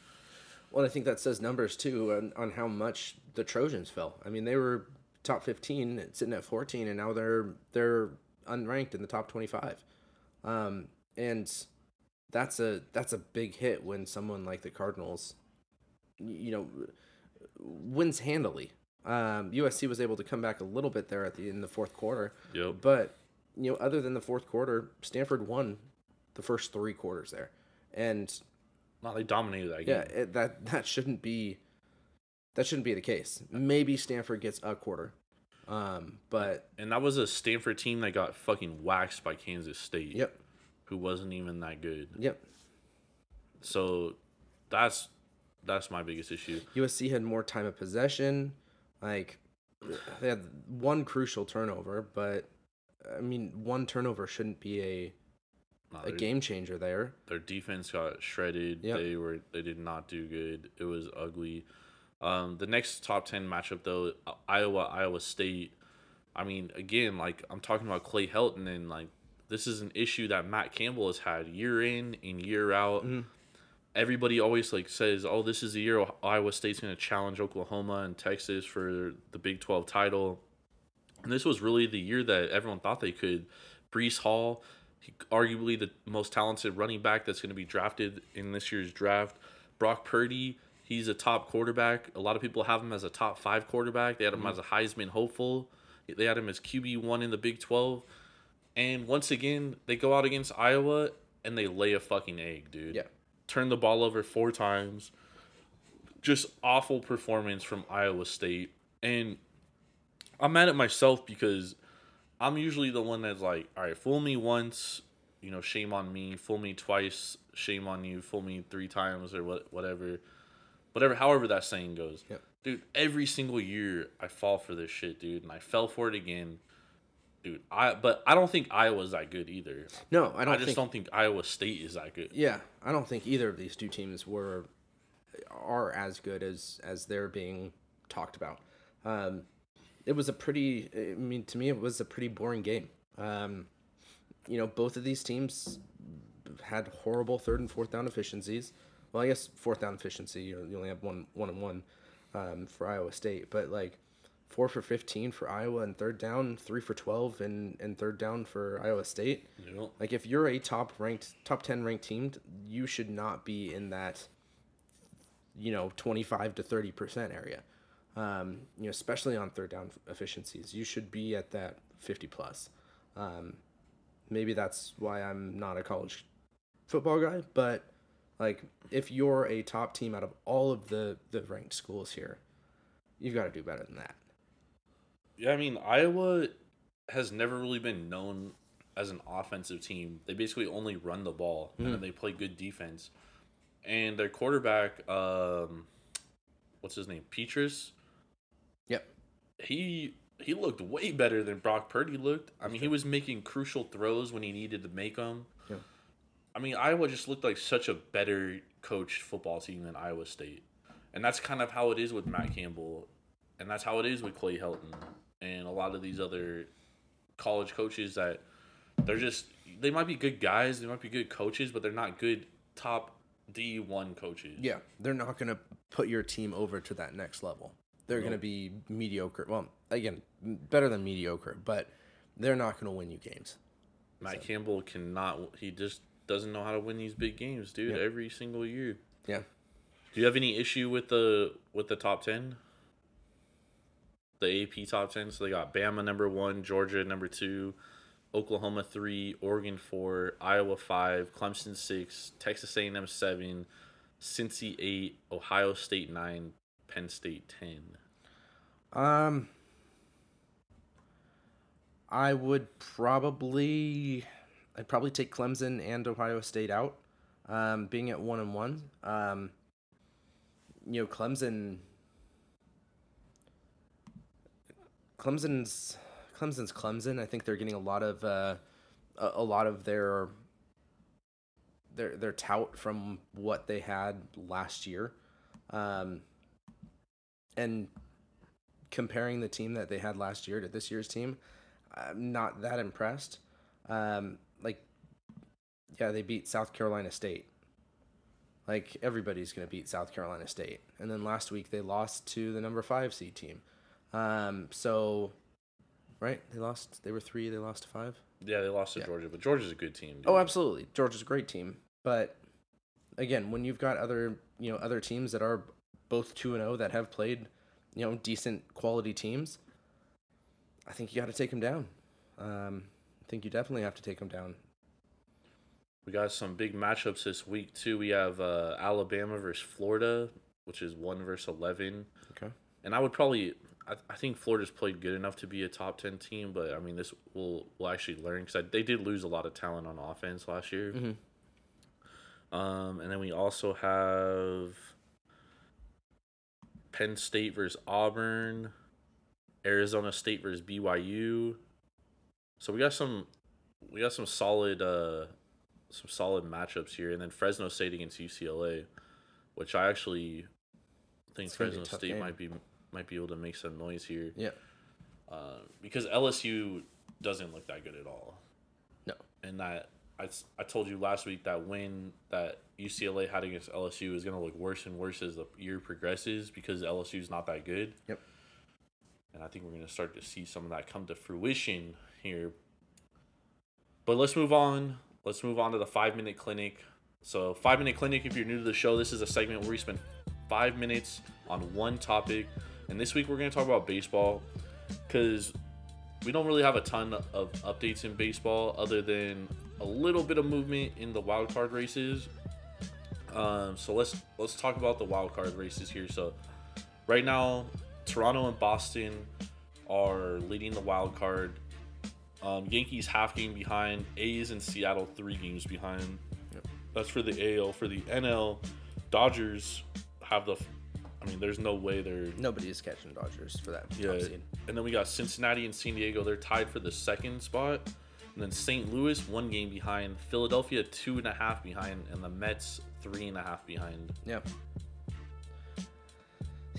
Well, I think that says numbers too on, on how much the Trojans fell. I mean, they were top 15, sitting at 14, and now they're they're unranked in the top 25. Um, and that's a that's a big hit when someone like the Cardinals, you know, wins handily. Um, USC was able to come back a little bit there at the in the fourth quarter, Yep. but you know, other than the fourth quarter, Stanford won the first three quarters there, and No, they dominated that game. yeah, it, that that shouldn't be that shouldn't be the case. Maybe Stanford gets a quarter, um, but And that was a Stanford team that got fucking waxed by Kansas State. yep, Who wasn't even that good. yep. So that's that's my biggest issue. USC had more time of possession. Like they had one crucial turnover, but I mean, one turnover shouldn't be a No, a game changer there. their defense got shredded. Yep. They were they did not do good. It was ugly. Um, the next top ten matchup though, Iowa Iowa State. I mean, again, like I'm talking about Clay Helton, and like this is an issue that Matt Campbell has had year in and year out. Everybody always like says, "Oh, this is the year Iowa State's going to challenge Oklahoma and Texas for the Big 12 title." And this was really the year that everyone thought they could. Breece Hall, he, arguably the most talented running back that's going to be drafted in this year's draft. Brock Purdy, he's a top quarterback. A lot of people have him as a top five quarterback. They had him mm-hmm. as a Heisman hopeful. They had him as QB one in the Big 12. And once again, they go out against Iowa and they lay a fucking egg, dude. Yeah. Turn the ball over four times. Just awful performance from Iowa State. And I'm mad at myself because I'm usually the one that's like, all right, fool me once, you know, shame on me. Fool me twice, shame on you. Fool me three times or what, whatever, whatever. However that saying goes, Yep. dude. Every single year I fall for this shit, dude, and I fell for it again, dude. I but I don't think Iowa's that good either. No, I don't I just think. don't think Iowa State is that good. Yeah, I don't think either of these two teams were are as good as as they're being talked about. Um, it was a pretty. I mean, to me, it was a pretty boring game. Um, you know, both of these teams had horrible third and fourth down efficiencies. Well, I guess fourth down efficiency, you, know, you only have one one and one um, for Iowa State, but like four for fifteen for Iowa and third down, three for twelve and and third down for Iowa State. Know? Like if you're a top ranked, top ten ranked team, you should not be in that, you know, twenty five to thirty percent area. Um, you know, especially on third down efficiencies, you should be at that fifty plus. Um, maybe that's why I'm not a college football guy, but like if you're a top team out of all of the the ranked schools here, you've got to do better than that. Yeah, I mean Iowa has never really been known as an offensive team. They basically only run the ball and then they play good defense. And their quarterback, um, what's his name, Petras, Yep. he he looked way better than Brock Purdy looked. I mean, he was making crucial throws when he needed to make them. Yeah. I mean, Iowa just looked like such a better coached football team than Iowa State, and that's kind of how it is with Matt Campbell, and that's how it is with Clay Helton and a lot of these other college coaches that they're just they might be good guys, they might be good coaches, but they're not good top D one coaches. Yeah, they're not to put your team over to that next level. They're going to be mediocre. Well, again, better than mediocre, but they're not to win you games. Matt Campbell cannot. He just doesn't know how to win these big games, dude. Yeah. Every single year. Yeah. Do you have any issue with the with the top ten? The AP top ten. So they got Bama number one, Georgia number two, Oklahoma three, Oregon four, Iowa five, Clemson six, Texas A and M seven, Cincy eight, Ohio State nine, Penn State ten. Um, I would probably, I'd probably take Clemson and Ohio State out, um, being at one and one. Um, you know, Clemson. Clemson's Clemson's Clemson. I think they're getting a lot of uh, a, lot of their their their tout from what they had last year, um, and comparing the team that they had last year to this year's team, I'm not that impressed. Um, like, yeah, they beat South Carolina State. Like everybody's gonna beat South Carolina State, and then last week they lost to the number five seed team. Um, so, right, they lost. They were three. They lost to five. Yeah, they lost to Yeah. Georgia, but Georgia's a good team. Dude. Oh, absolutely. Georgia's a great team, but again, when you've got other you know other teams that are both two and zero that have played, you know, decent quality teams. I think you got to take them down. Um, I think you definitely have to take them down. We got some big matchups this week too. We have uh, Alabama versus Florida, which is one versus eleven. Okay. And I would probably, I, I think Florida's played good enough to be a top ten team, but I mean this will will actually learn because they did lose a lot of talent on offense last year. Um, and then we also have Penn State versus Auburn, Arizona State versus BYU. So we got some, we got some solid, uh, some solid matchups here, and then Fresno State against UCLA, which I actually think It's gonna be a Fresno State game. might be might be able to make some noise here. Yeah. Uh, because LSU doesn't look that good at all No. and that I, I told you last week that win that UCLA had against LSU is going to look worse and worse as the year progresses because LSU is not that good. Yep. And I think we're going to start to see some of that come to fruition here. But let's move on. Let's move on to the five minute clinic. So, five minute clinic, if you're new to the show, this is a segment where we spend five minutes on one topic. And this week we're going to talk about baseball because we don't really have a ton of updates in baseball other than a little bit of movement in the wild card races. Um, so let's let's talk about the wild card races here. So right now, Toronto and Boston are leading the wild card. Um, Yankees half game behind. A's and Seattle three games behind. That's for the AL. For the NL, Dodgers have the. I mean, there's no way they're Nobody is catching Dodgers for that yeah. top seed. And then we got Cincinnati and San Diego. They're tied for the second spot. And then St. Louis, one game behind. Philadelphia, two and a half behind. And the Mets, three and a half behind. Yeah.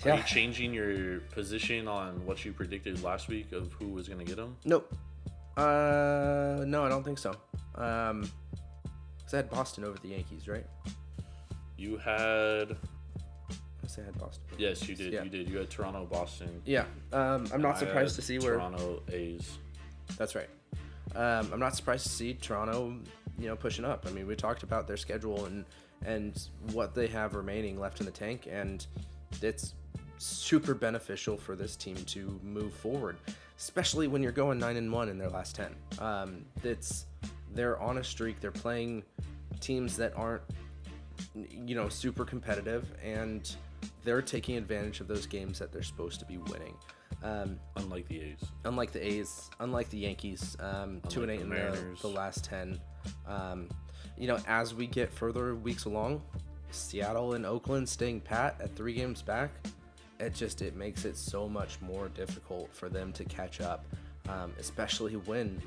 Are you Yeah. changing your position on what you predicted last week of who was going to get them? Nope. Uh, no, I don't think so. Um, 'cause I had Boston over the Yankees, right? You had. I say I had Boston. Yes, you did. Yeah. You did. You had Toronto, Boston. Yeah. Um, I'm not surprised to see where. Toronto A's. That's right. Um, I'm not surprised to see Toronto, you know, pushing up. I mean, we talked about their schedule and and what they have remaining left in the tank, and it's super beneficial for this team to move forward, especially when you're going nine and one in their last ten. Um, it's they're on a streak. They're playing teams that aren't, you know, super competitive, and they're taking advantage of those games that they're supposed to be winning. Um, Unlike the A's. unlike the A's, unlike the Yankees, um, two and eight the in the, the last ten. Um, you know, as we get further weeks along, Seattle and Oakland staying pat at three games back, it just it makes it so much more difficult for them to catch up, um, especially when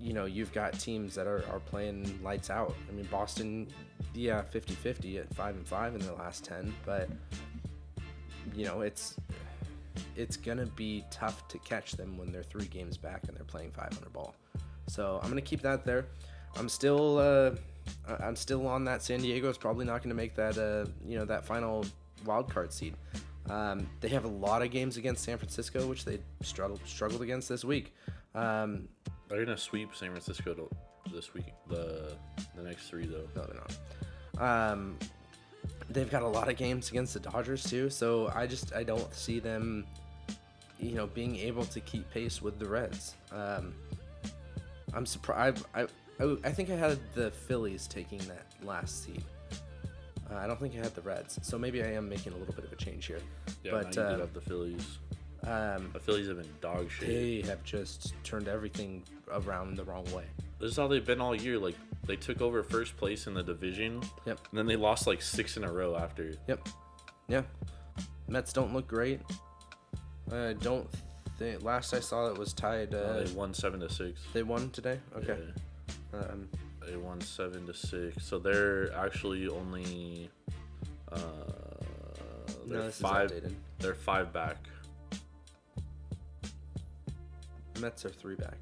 you know you've got teams that are, are playing lights out. I mean, Boston, yeah, 50-50 at five and five in their last ten, but you know it's it's gonna be tough to catch them when they're three games back and they're playing 500 ball. So I'm gonna keep that there. I'm still uh, I'm still on that San Diego. is probably not gonna make that uh, you know that final wild card seed. Um, they have a lot of games against San Francisco, which they struggled struggled against this week. Um, They're going to sweep San Francisco to, this week. The the next three, though. No, they're not. Um, they've got a lot of games against the Dodgers too, so I just I don't see them, you know, being able to keep pace with the Reds. Um, I'm surprised. I, I I think I had the Phillies taking that last seed. Uh, I don't think I had the Reds, so maybe I am making a little bit of a change here. Yeah, but now you uh, have the Phillies. Um, The Phillies have been dog shit. they have just turned everything around the wrong way. This is how they've been all year. Like they took over first place in the division, Yep. and then they lost like six in a row after. Yep. Yeah. Mets don't look great. I don't think. Last I saw, it was tied. Uh, Uh, they won seven to six. they won today. Okay. Yeah, Um, they won seven to six. So they're actually only. Uh, they're no, this five. They're five back. Mets are three back.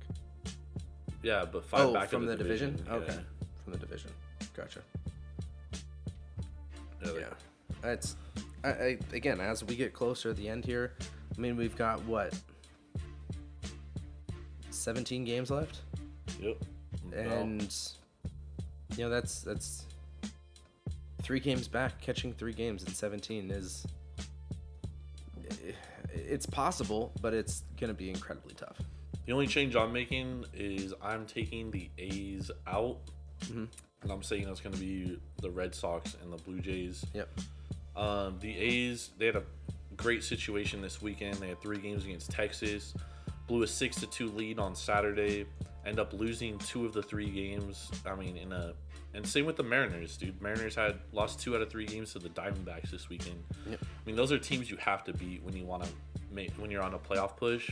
Yeah, but five oh, back from in the, division. Yeah. Okay. From the division. Gotcha. Yeah, Yeah. It's. I, I, again, as we get closer to the end here, I mean, we've got what. 17 games left. Yep. And you know that's that's three games back, catching three games in 17 is eh, it's possible, but it's gonna be incredibly tough. The only change I'm making is I'm taking the A's out, and I'm saying it's going to be the Red Sox and the Blue Jays. Yep. Um, the A's they had a great situation this weekend. They had three games against Texas, blew a six to two lead on Saturday, end up losing two of the three games. I mean, in a and same with the Mariners, dude. Mariners had lost two out of three games to the Diamondbacks this weekend. Yep. I mean, those are teams you have to beat when you want to make when you're on a playoff push,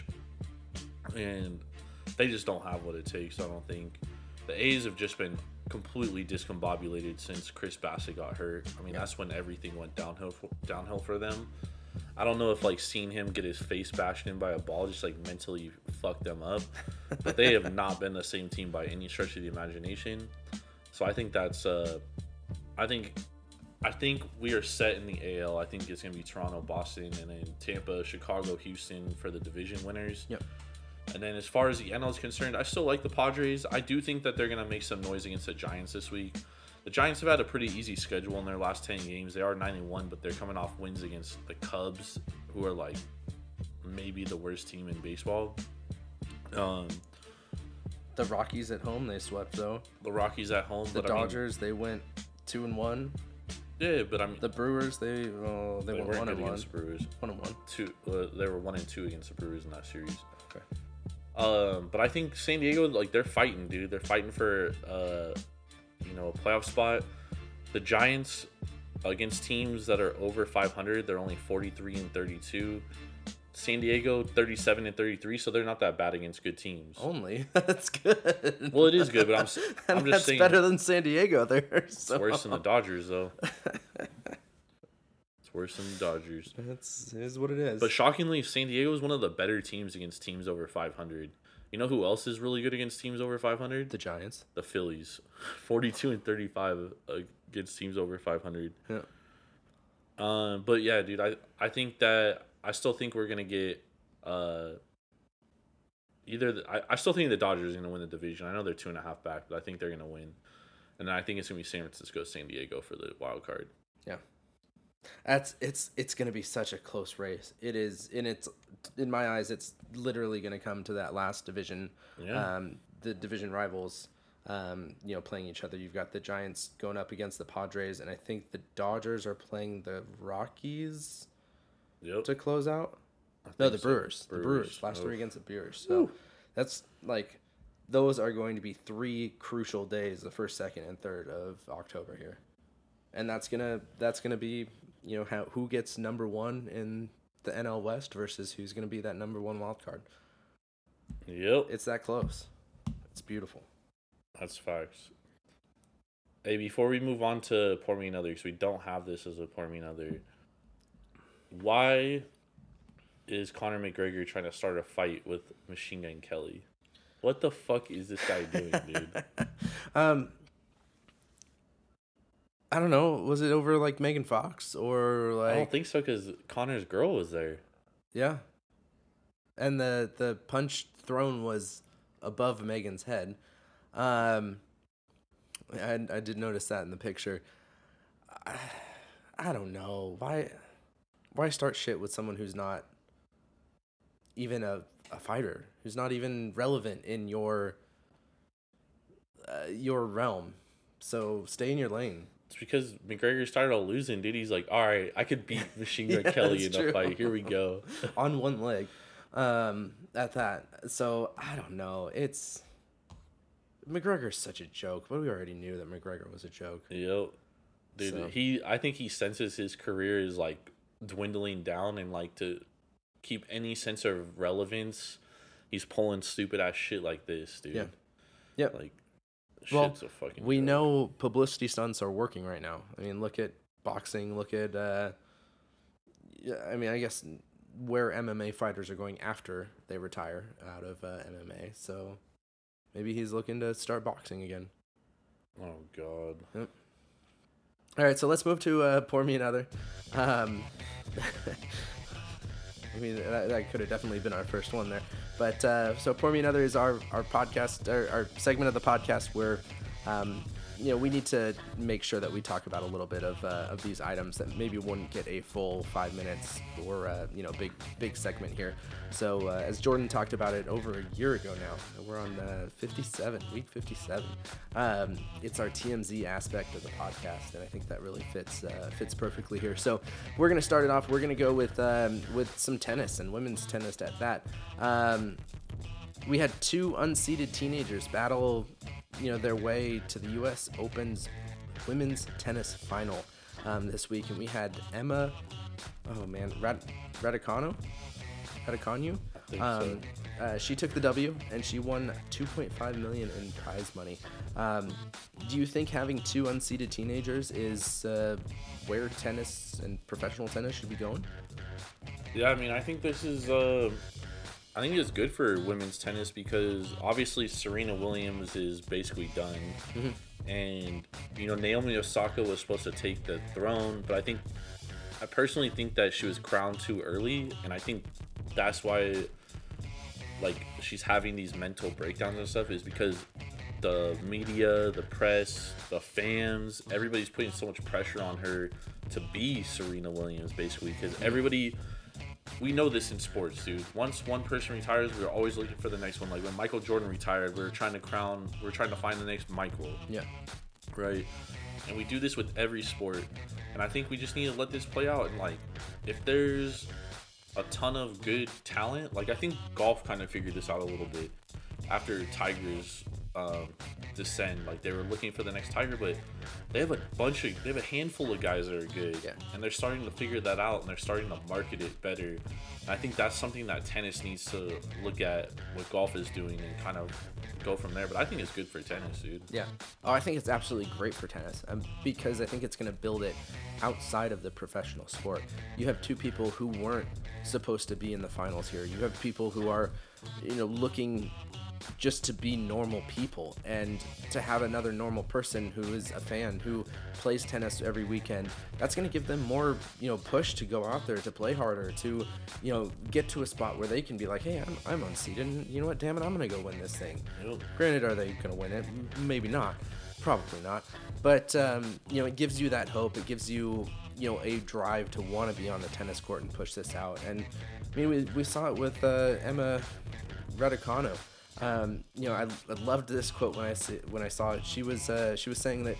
and they just don't have what it takes. I don't think the A's have just been completely discombobulated since Chris Bassitt got hurt. I mean, that's when everything went downhill for, downhill for them. I don't know if like seeing him get his face bashed in by a ball just like mentally fucked them up, but they have not been the same team by any stretch of the imagination. So I think that's uh, I think I think we are set in the AL. I think it's gonna be Toronto, Boston, and then Tampa, Chicago, Houston for the division winners. Yep. And then as far as the NL is concerned, I still like the Padres. I do think that they're going to make some noise against the Giants this week. The Giants have had a pretty easy schedule in their last 10 games. They are 9 and 1, but they're coming off wins against the Cubs, who are like maybe the worst team in baseball. Um, The Rockies at home, they swept though. the Rockies at home, The but I mean- Dodgers, they went two and one. yeah, but I mean, The Brewers, they oh, they, they went one and one. against the Brewers. One and one. Two, uh, they were one and two against the Brewers in that series. Okay. Um, but I think San Diego, like they're fighting, dude. They're fighting for, uh, you know, a playoff spot. The Giants against teams that are over 500, they're only 43 and 32. San Diego 37 and 33, so they're not that bad against good teams. Only that's good. Well, it is good, but I'm I'm just that's saying- better than San Diego there. It's worse than the Dodgers, though. Worse than the Dodgers. That's is what it is. But shockingly, San Diego is one of the better teams against teams over 500. You know who else is really good against teams over 500? the Giants. the Phillies, 42 and 35 against teams over 500. Yeah. Um, but yeah, dude, I I think that I still think we're gonna get uh either the, I, I still think the Dodgers are gonna win the division. I know they're two and a half back, but I think they're gonna win. And I think it's gonna be San Francisco, San Diego for the wild card. Yeah. That's it's it's gonna be such a close race. It is, and it's in my eyes, it's literally gonna come to that last division. Yeah. Um, the division rivals, um, you know, playing each other. You've got the Giants going up against the Padres, and I think the Dodgers are playing the Rockies Yep. to close out. No, the so. Brewers. The Brewers. Last Oof. three against the Brewers. So that's like those are going to be three crucial days, the first, second, and third of October here. And that's gonna that's gonna be, you know, how who gets number one in the NL West versus who's gonna be that number one wild card. Yep. It's that close. It's beautiful. That's facts. Hey, before we move on to Pour Me Another, because we don't have this as a Pour Me Another, why is Conor McGregor trying to start a fight with Machine Gun Kelly? What the fuck is this guy doing, dude? Um I don't know. Was it over like Megan Fox or like? I don't think so, because Conor's girl was there. Yeah. And the the punch thrown was above Megan's head. Um I I did notice that in the picture. I, I don't know. Why why start shit with someone who's not even a, a fighter, who's not even relevant in your uh, your realm. So stay in your lane. It's because McGregor started all losing, dude. He's like, all right, I could beat Machine Gun Yeah, Kelly in that's a fight. Here we go. on one leg um at that so i don't know it's mcgregor's such a joke but we already knew that mcgregor was a joke Yep. Dude, So- he I think he senses his career is like dwindling down and like to keep any sense of relevance, he's pulling stupid ass shit like this, dude. Yeah. Yep. Like Well, shit's a fucking we know publicity stunts are working right now. I mean look at boxing look at uh yeah i mean i guess where mma fighters are going after they retire out of uh, mma so maybe he's looking to start boxing again. Oh god. All right, so let's move to uh, pour me another. Um, I mean, that, that could have definitely been our first one there. But uh, so pour me another is our our podcast, our, our segment of the podcast where um, you know, we need to make sure that we talk about a little bit of, uh, of these items that maybe wouldn't get a full five minutes or uh, you know big big segment here. So uh, as Jordan talked about it over a year ago now, we're on uh, 57, week 57. Um, it's our TMZ aspect of the podcast, and I think that really fits uh, fits perfectly here. So we're gonna start it off. We're gonna go with um, with some tennis and women's tennis at that. Um, we had two unseeded teenagers battle, you know, their way to the U.S. Open's women's tennis final um, this week, and we had Emma, oh man, Rad- Raducanu, Raducanu. think so. Um, uh, she took the W and she won 2.5 million in prize money. Um, do you think having two unseeded teenagers is uh, where tennis and professional tennis should be going? Yeah, I mean, I think this is. Uh, I think it's good for women's tennis because obviously Serena Williams is basically done, mm-hmm. and you know Naomi Osaka was supposed to take the throne, but I think I personally think that she was crowned too early, and I think that's why like she's having these mental breakdowns and stuff is because the media, the press, the fans, everybody's putting so much pressure on her to be Serena Williams basically because everybody we know this in sports, dude. Once one person retires, we're always looking for the next one. Like when Michael Jordan retired, we are trying to crown, we are trying to find the next Michael, Yeah. right? And we do this with every sport. And I think we just need to let this play out. And like, if there's a ton of good talent, like I think golf kind of figured this out a little bit after Tiger's um, descend. Like they were looking for the next Tiger, but they have a bunch of, they have a handful of guys that are good, Yeah. and they're starting to figure that out, and they're starting to market it better. And I think that's something that tennis needs to look at what golf is doing and kind of go from there. But I think it's good for tennis, dude. Yeah. Oh, I think it's absolutely great for tennis um, because I think it's going to build it outside of the professional sport. You have two people who weren't supposed to be in the finals here. You have people who are, you know, looking just to be normal people and to have another normal person who is a fan who plays tennis every weekend that's going to give them more you know push to go out there to play harder to you know get to a spot where they can be like hey i'm, I'm unseeded and you know what damn it i'm going to go win this thing. Granted, are they going to win it? Maybe not. Probably not. But um, you know, it gives you that hope. It gives you you know a drive to want to be on the tennis court and push this out. And I mean, we, we saw it with uh, Emma Raducanu. Um, you know, I, I loved this quote when I see, when I saw it. She was uh, she was saying that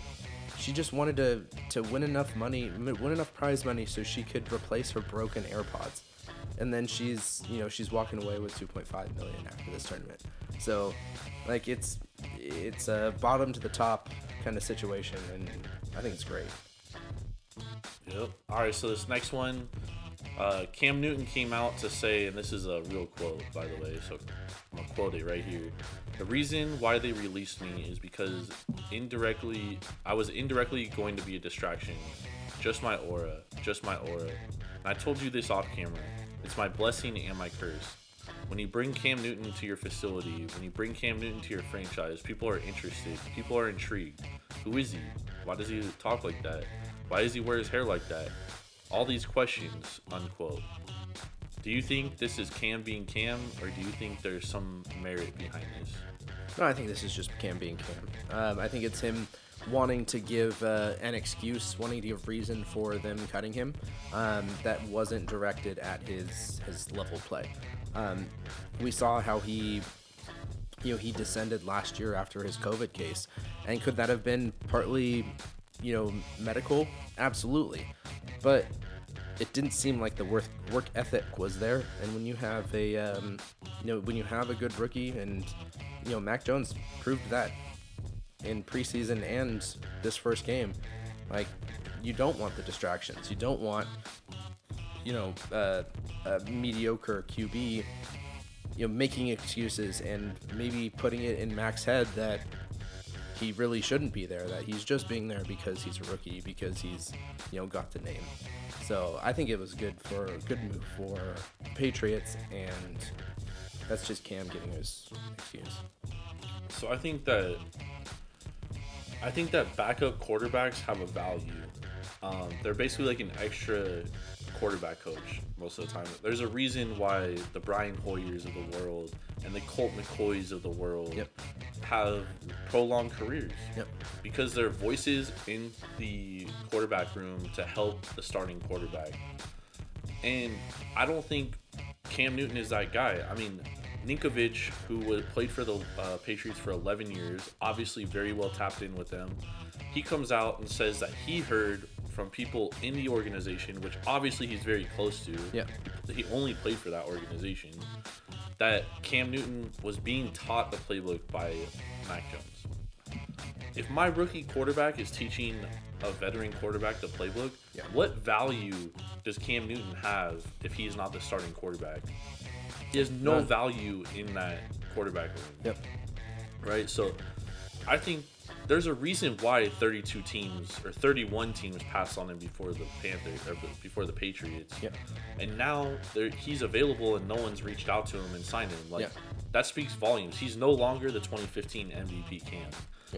she just wanted to to win enough money, win enough prize money, so she could replace her broken AirPods. And then she's you know she's walking away with 2.5 million after this tournament. So, like it's it's a bottom to the top kind of situation, and I think it's great. Yep. All right, so this next one, uh, Cam Newton came out to say, and this is a real quote, by the way, so I'm gonna quote it right here. The reason why they released me is because indirectly, I was indirectly going to be a distraction. Just my aura, just my aura. And I told you this off camera. It's my blessing and my curse. When you bring Cam Newton to your facility, when you bring Cam Newton to your franchise, people are interested. People are intrigued. Who is he? Why does he talk like that? Why does he wear his hair like that? All these questions, unquote. Do you think this is Cam being Cam, or do you think there's some merit behind this? No, I think this is just Cam being Cam. Um, I think it's him wanting to give uh, an excuse, wanting to give reason for them cutting him um, that wasn't directed at his his level play. Um, we saw how he, you know, he descended last year after his COVID case, and could that have been partly, you know, medical? Absolutely, but it didn't seem like the work work ethic was there. And when you have a, um, you know, when you have a good rookie, and you know, Mac Jones proved that in preseason and this first game, like you don't want the distractions. You don't want, you know, uh, a mediocre QB, you know, making excuses and maybe putting it in Mac's head that he really shouldn't be there. That he's just being there because he's a rookie, because he's, you know, got the name. So I think it was good for good move for Patriots, and that's just Cam giving his excuse. So I think that I think that backup quarterbacks have a value. Um, they're basically like an extra quarterback coach most of the time. There's a reason why the Brian Hoyers of the world and the Colt McCoys of the world Yep. have prolonged careers. Yep. Because they're voices in the quarterback room to help the starting quarterback. And I don't think Cam Newton is that guy. I mean, Ninkovich, who played for the uh, Patriots for 11 years, obviously very well tapped in with them. He comes out and says that he heard from people in the organization, which obviously he's very close to. Yeah. that He only played for that organization. That Cam Newton was being taught the playbook by Mac Jones. If my rookie quarterback is teaching a veteran quarterback the playbook, Yeah. what value does Cam Newton have if he is not the starting quarterback? He has no None. value in that quarterback room Yep. right? So I think there's a reason why 32 teams or 31 teams passed on him before the Panthers or before the Patriots. And now he's available and no one's reached out to him and signed him. Like that speaks volumes. He's no longer the 2015 MVP Cam.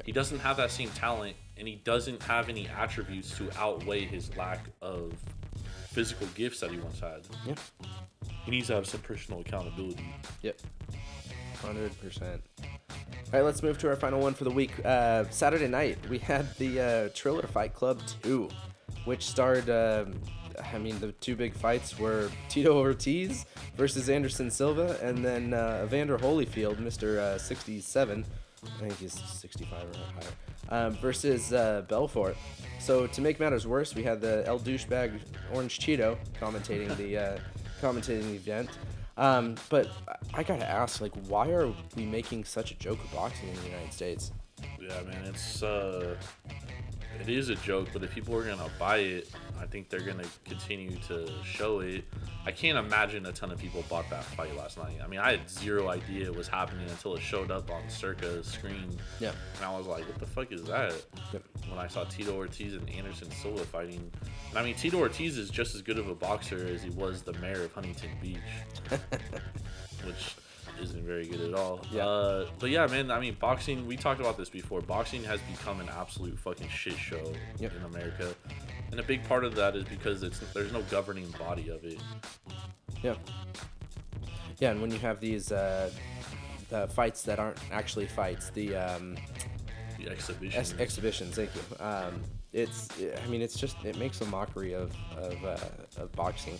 He doesn't have that same talent and he doesn't have any attributes to outweigh his lack of physical gifts that he once had. Yep. He needs to have some personal accountability. Yep. 100%. All right, let's move to our final one for the week. Uh, Saturday night, we had the uh, Triller Fight Club 2, which starred, uh, I mean, the two big fights were Tito Ortiz versus Anderson Silva, and then uh, Evander Holyfield, Mr. Uh, 67, I think he's 65 or higher, um, versus uh, Belfort. So to make matters worse, we had the El Douchebag Orange Cheeto commentating the, commentating the event. Um, but I- gotta ask, like, why are we making such a joke of boxing in the United States? Yeah, man, it's uh, it is a joke, but if people are gonna buy it, I think they're gonna continue to show it. I can't imagine a ton of people bought that fight last night. I mean, I had zero idea it was happening until it showed up on Circa's screen, Yeah. and I was like, "What the fuck is that?" Yep. When I saw Tito Ortiz and Anderson Silva fighting, and I mean, Tito Ortiz is just as good of a boxer as he was the mayor of Huntington Beach, which isn't very good at all. Yeah. Uh, but yeah, man. I mean, boxing. We talked about this before. Boxing has become an absolute fucking shit show Yep. in America, and a big part of that is because it's there's no governing body of it. Yeah. Yeah, and when you have these uh, the fights that aren't actually fights, the um, The exhibition. ex- exhibitions, thank you. Um, it's, I mean, it's just it makes a mockery of of, uh, of boxing.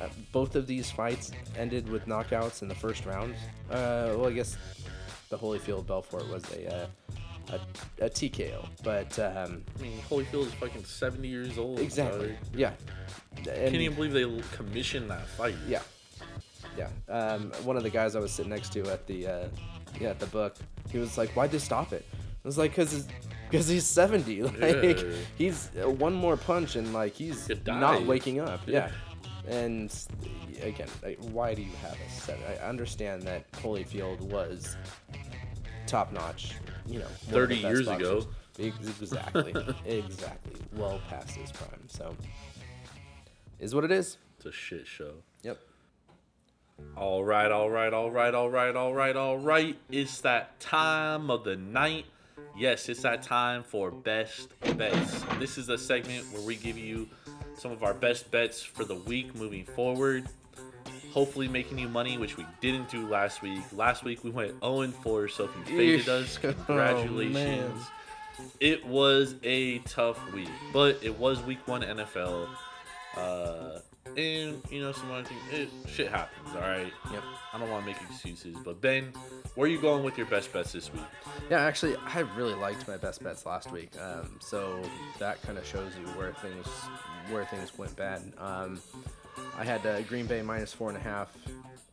Uh, both of these fights ended with knockouts in the first round. Uh, well, I guess the Holyfield Belfort was a uh, a, a TKO, but um, I mean, Holyfield is fucking 70 years old. exactly, yeah. And- can't even believe they commissioned that fight. Yeah, yeah. Um, one of the guys I was sitting next to at the uh, yeah at the book, he was like, "Why'd they stop it?" I was like, "Cause because he's 70. Like Yeah. he's uh, one more punch and like he's not waking up." Yeah. Yeah. And again, like, why do you have a set? I understand that Holyfield was top notch. You know, one of the 30 years ago. boxers. Ex- Exactly, exactly. Well past his prime. So, is what it is. It's a shit show. Yep. All right, all right, all right, all right, all right, all right. It's that time of the night. Yes, it's that time for best bets. This is the segment where we give you some of our best bets for the week moving forward. Hopefully, making you money, which we didn't do last week. Last week we went 0 4, so if you faded us, Oh, congratulations. man. it was a tough week, but it was week one NFL. Uh, and you know some other things. It shit happens. All right. Yep. I don't want to make excuses, but Ben, where are you going with your best bets this week? Yeah, actually, I really liked my best bets last week. Um, so that kind of shows you where things where things went bad. Um, I had uh, Green Bay minus four and a half.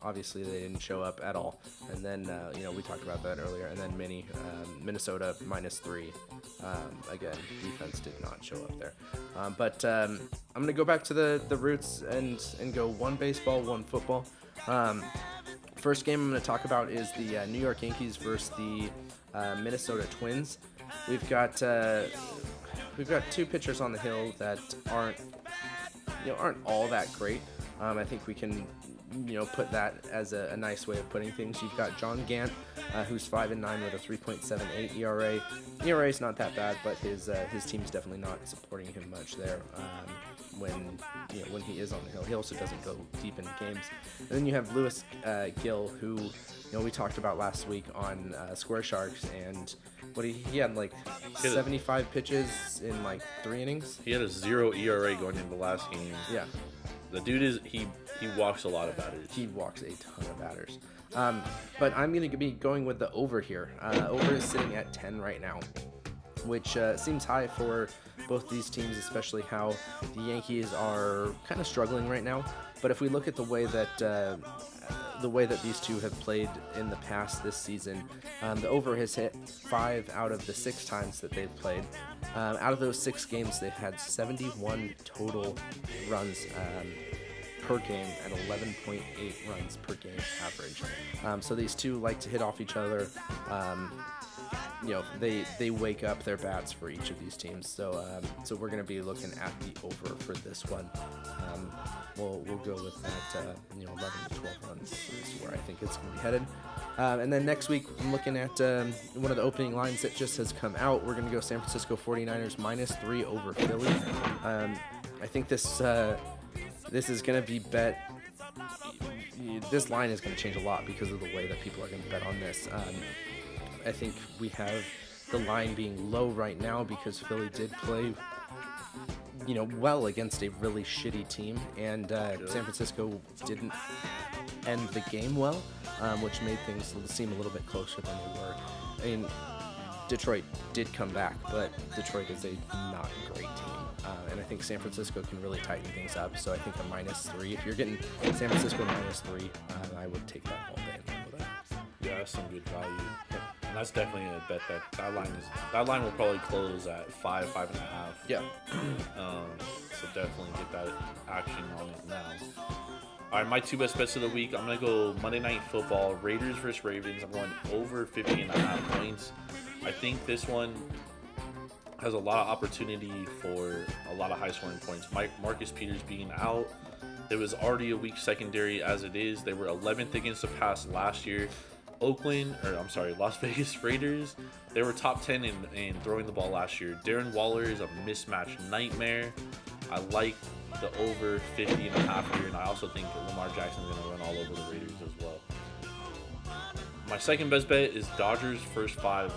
Obviously, they didn't show up at all. And then uh, you know we talked about that earlier. And then Mini um, Minnesota minus three. Um, again, defense did not show up there. Um, but um, I'm gonna go back to the the roots and and go one baseball, one football. Um, First game I'm going to talk about is the uh, New York Yankees versus the uh, Minnesota Twins. We've got uh, we've got two pitchers on the hill that aren't you know aren't all that great. Um, I think we can you know put that as a, a nice way of putting things. You've got John Gant, uh, who's five and nine with a 3.78 ERA. ERA is not that bad, but his uh, his team's definitely not supporting him much there. Um, when you know when he is on the hill. He also doesn't go deep into games. And then you have Luis uh, Gil, who you know we talked about last week on uh, Square Sharks, and what he, he had like Hit it. 75 pitches in like three innings. He had a zero ERA going into the last game. Yeah, The dude is he he walks a lot of batters. he walks a ton of batters. Um, but I'm going to be going with the over here. Uh, over is sitting at 10 right now, which uh, seems high for both these teams, especially how the Yankees are kind of struggling right now. But if we look at the way that uh, the way that these two have played in the past this season, um, the over has hit five out of the six times that they've played. Um, out of those six games, they've had 71 total runs. Um, per game at 11.8 runs per game average. Um, so these two like to hit off each other. Um, you know, they they wake up their bats for each of these teams. So um, so we're gonna be looking at the over for this one. Um, we'll we'll go with that. Uh, you know, 11 to 12 runs is where I think it's gonna be headed. Um, and then next week, I'm looking at um, one of the opening lines that just has come out. We're going to go San Francisco 49ers minus three over Philly. Um, I think this uh, this is going to be bet. This line is going to change a lot because of the way that people are going to bet on this. Um, I think we have the line being low right now because Philly did play, you know, well against a really shitty team, and uh, San Francisco didn't end the game well, um, which made things seem a little bit closer than they were. I mean, Detroit did come back, but Detroit is a not great team. Uh, and I think San Francisco can really tighten things up. So I think a minus three. If you're getting San Francisco minus three, uh, I would take that all day. and with that. Yeah, that's some good value. And that's definitely a bet that that line is that line will probably close at five, five and a half. Yeah. Um, so definitely get that action on it now. All right, my two best bets of the week. I'm gonna go Monday Night Football, Raiders versus Ravens. I'm going over 50 and a half points. I think this one has a lot of opportunity for a lot of high scoring points. Mike Marcus Peters being out. There was already a weak secondary as it is. They were 11th against the pass last year. Oakland, or I'm sorry, Las Vegas Raiders, they were top 10 in, in throwing the ball last year. Darren Waller is a mismatch nightmare. I like the over 50 and a half here, and I also think Lamar Jackson is going to run all over the Raiders as well. My second best bet is Dodgers first five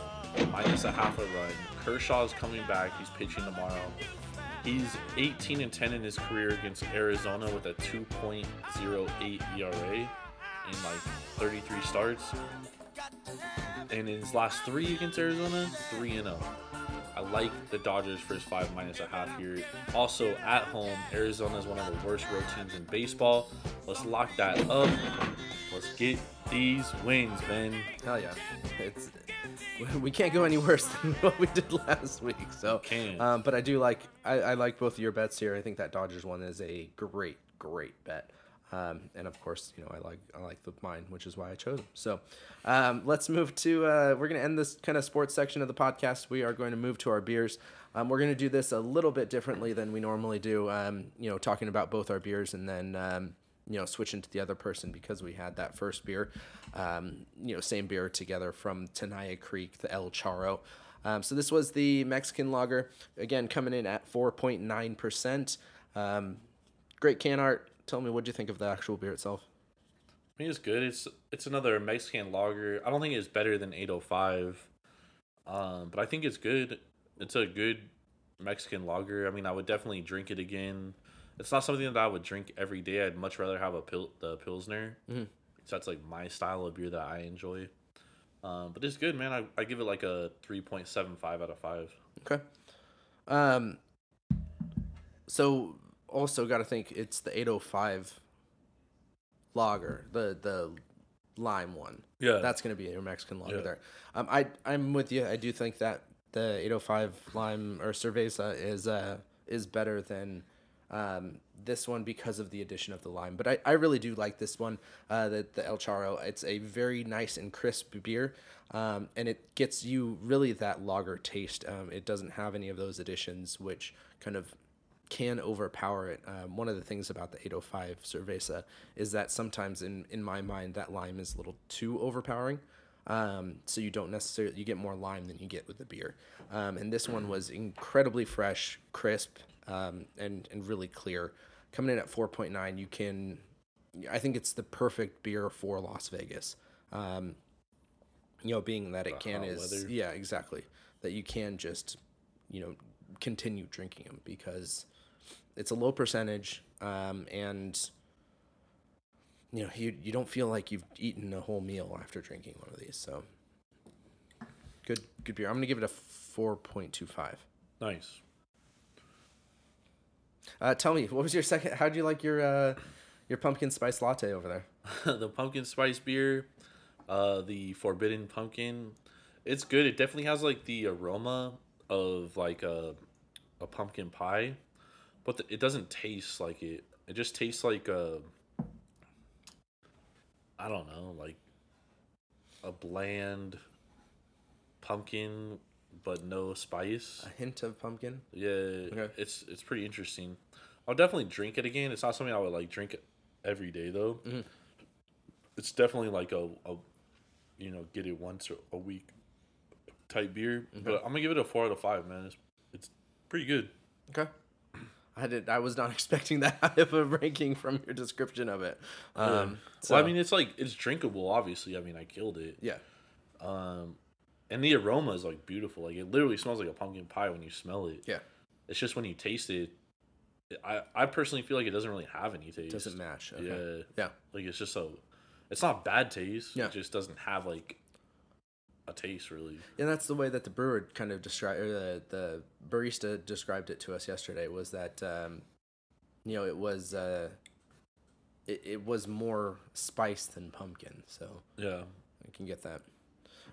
minus a half a run. Kershaw's coming back. He's pitching tomorrow. He's 18 and 10 in his career against Arizona with a 2.08 ERA in like 33 starts. And in his last three against Arizona, 3 and 0. I like the Dodgers first five minus a half here. Also at home, Arizona is one of the worst road teams in baseball. Let's lock that up. Let's get these wins, man. Hell yeah. It's we can't go any worse than what we did last week. So, um, but I do like I, I like both of your bets here. I think that Dodgers one is a great great bet. Um, and of course, you know I like I like the mine, which is why I chose them. So, um, let's move to uh, we're gonna end this kind of sports section of the podcast. We are going to move to our beers. Um, we're gonna do this a little bit differently than we normally do. Um, you know, talking about both our beers and then um, you know switching to the other person because we had that first beer um, you know same beer together from Tenaya Creek the El Charo um, so this was the Mexican lager again coming in at 4.9% um, great can art tell me what do you think of the actual beer itself I mean, it's good. It's it's another Mexican lager. I don't think it's better than 805, um, but I think it's good. It's a good Mexican lager. I mean, I would definitely drink it again. It's not something that I would drink every day. I'd much rather have a pil- the pilsner. Mhm. So that's like my style of beer that I enjoy. Um, but it's good, man. I, I give it like a 3.75 out of 5. okay um, so also got to think it's the 805 lager the the lime one Yeah. that's going to be your Mexican lager Yeah. there. Um, I I'm with you. I do think that the 805 lime or cerveza is uh is better than um this one because of the addition of the lime. But I, I really do like this one, uh, the the El Charo. It's a very nice and crisp beer, um, and it gets you really that lager taste. Um, it doesn't have any of those additions which kind of can overpower it. Um, one of the things about the 805 Cerveza is that sometimes, in, in my mind, that lime is a little too overpowering. Um, so you don't necessarily you get more lime than you get with the beer. Um, and this one was incredibly fresh, crisp, um, and and really clear. Coming in at 4.9, you can. I think it's the perfect beer for Las Vegas. Um, you know, being that it can is weather. yeah, exactly. That you can just, you know, continue drinking them because it's a low percentage, um, and you know you you don't feel like you've eaten a whole meal after drinking one of these. So good good beer. I'm gonna give it a four point two five. Nice. Uh, tell me, what was your second? How do you like your uh, your pumpkin spice latte over there? the pumpkin spice beer, uh, the forbidden pumpkin. It's good. It definitely has like the aroma of like a a pumpkin pie, but the, it doesn't taste like it. It just tastes like a I don't know, like a bland pumpkin but no spice. A hint of pumpkin. Yeah, Okay. it's it's pretty interesting. I'll definitely drink it again. It's not something I would like drink every day though. Mm-hmm. It's definitely like a, a you know get it once a- a week type beer. But I'm gonna give it a four out of five, man. It's it's pretty good. Okay. I did. I was not expecting that high of a ranking from your description of it. Um, so, well, I mean, it's like it's drinkable. Obviously, I mean, I killed it. yeah, and the aroma is like beautiful. Like it literally smells like a pumpkin pie when you smell it. yeah, It's just when you taste it, I I personally feel like it doesn't really have any taste. doesn't match. Okay. Yeah. yeah, Like it's just a, it's not bad taste. Yeah. It just doesn't have like a taste really. And that's the way that the brewer kind of described, or the, the barista described it to us yesterday. Was that um, you know it was uh, it, it was more spice than pumpkin, so Yeah. I can get that.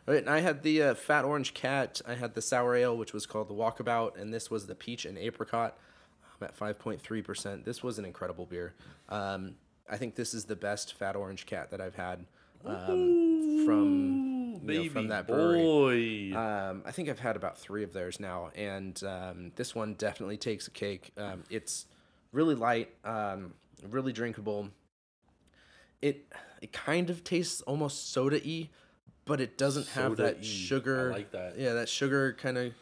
All right, and I had the uh, fat orange cat. I had the sour ale, which was called the Walkabout, and this was the peach and apricot. I'm at five point three percent. This was an incredible beer. Um, I think this is the best fat orange cat that I've had um, from you know, from that brewery. boy. Um, I think I've had about three of theirs now, and um, this one definitely takes a cake. Um, it's really light, um, really drinkable. It it kind of tastes almost soda y, but it doesn't have that sugar. I like that. Yeah, that sugar kind of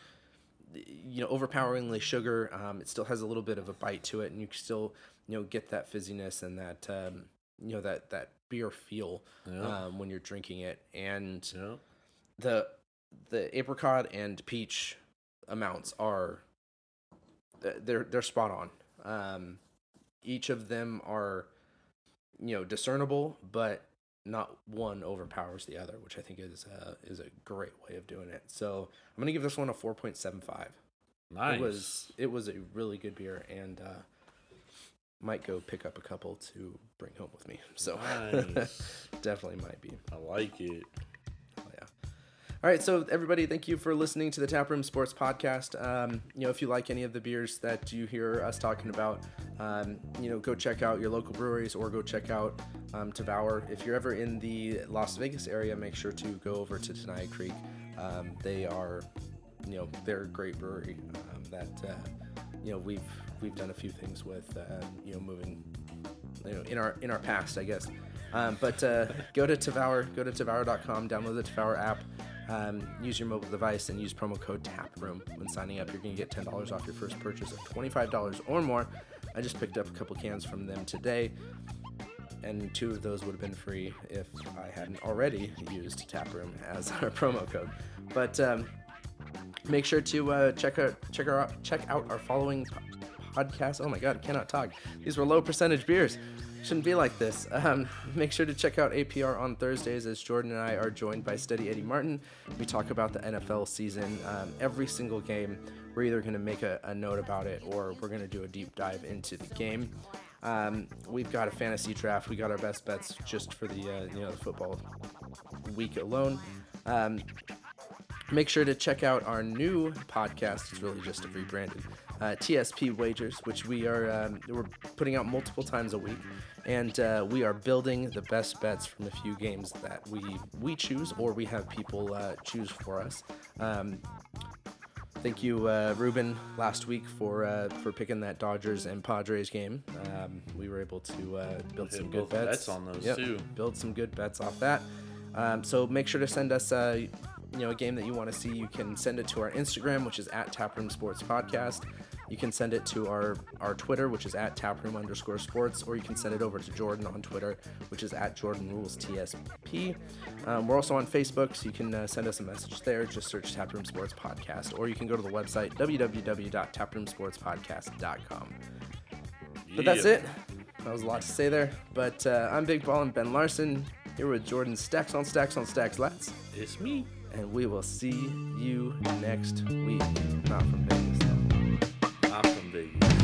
you know overpoweringly sugar. Um, it still has a little bit of a bite to it, and you can still you know get that fizziness and that um, you know that that beer feel Yeah. um, when you're drinking it. And yeah. the the apricot and peach amounts are they're they're spot on. Um, each of them are you know discernible, but not one overpowers the other, which I think is uh, is a great way of doing it. So I'm gonna give this one a four point seven five. Nice. It was it was a really good beer, and uh, might go pick up a couple to bring home with me. So Nice. definitely might be. I like it. Oh, yeah. All right, so everybody, thank you for listening to the Taproom Sports Podcast. Um, you know, if you like any of the beers that you hear us talking about, um, you know, go check out your local breweries or go check out um, Tavour. If you're ever in the Las Vegas area, make sure to go over to Tenaya Creek. Um, they are, you know, they're a great brewery um, that, uh, you know, we've we've done a few things with, um, you know, moving you know, in our in our past, I guess. Um, but uh, go to Tavour, go to Tavour.com, download the Tavour app, um, use your mobile device, and use promo code TAPROOM when signing up. You're going to get ten dollars off your first purchase of twenty five dollars or more. I just picked up a couple cans from them today, and two of those would have been free if I hadn't already used Taproom as our promo code. But um, make sure to uh, check out check our check out our following podcast. Oh my god, I cannot talk. These were low percentage beers. Shouldn't be like this. Um, make sure to check out APR on Thursdays as Jordan and I are joined by Steady Eddie Martin. We talk about the NFL season. Um, every single game, we're either going to make a, a note about it or we're going to do a deep dive into the game. Um, we've got a fantasy draft. We got our best bets just for the uh, you know the football week alone. Um, make sure to check out our new podcast. It's really just a rebranded uh, TSP Wagers, which we are um, we're putting out multiple times a week, and uh, we are building the best bets from a few games that we we choose or we have people uh, choose for us. Um, Thank you, uh, Ruben, last week for uh, for picking that Dodgers and Padres game. Um, we were able to uh, build some good bets. bets on those, Yep, too. Build some good bets off that. Um, so make sure to send us uh, you know a game that you want to see. You can send it to our Instagram, which is at Taproom Sports Podcast. You can send it to our our Twitter, which is at taproom underscore sports, or you can send it over to Jordan on Twitter, which is at Jordan Rules TSP. Um, we're also on Facebook, so you can uh, send us a message there. Just search Taproom Sports Podcast, or you can go to the website www.taproomsportspodcast.com. But that's it. That was a lot to say there. But uh, I'm Big Ball and Ben Larson here with Jordan Stacks on Stacks on Stacks Lats, It's me. and we will see you next week. Not from Vegas. though. I'm from Vegas.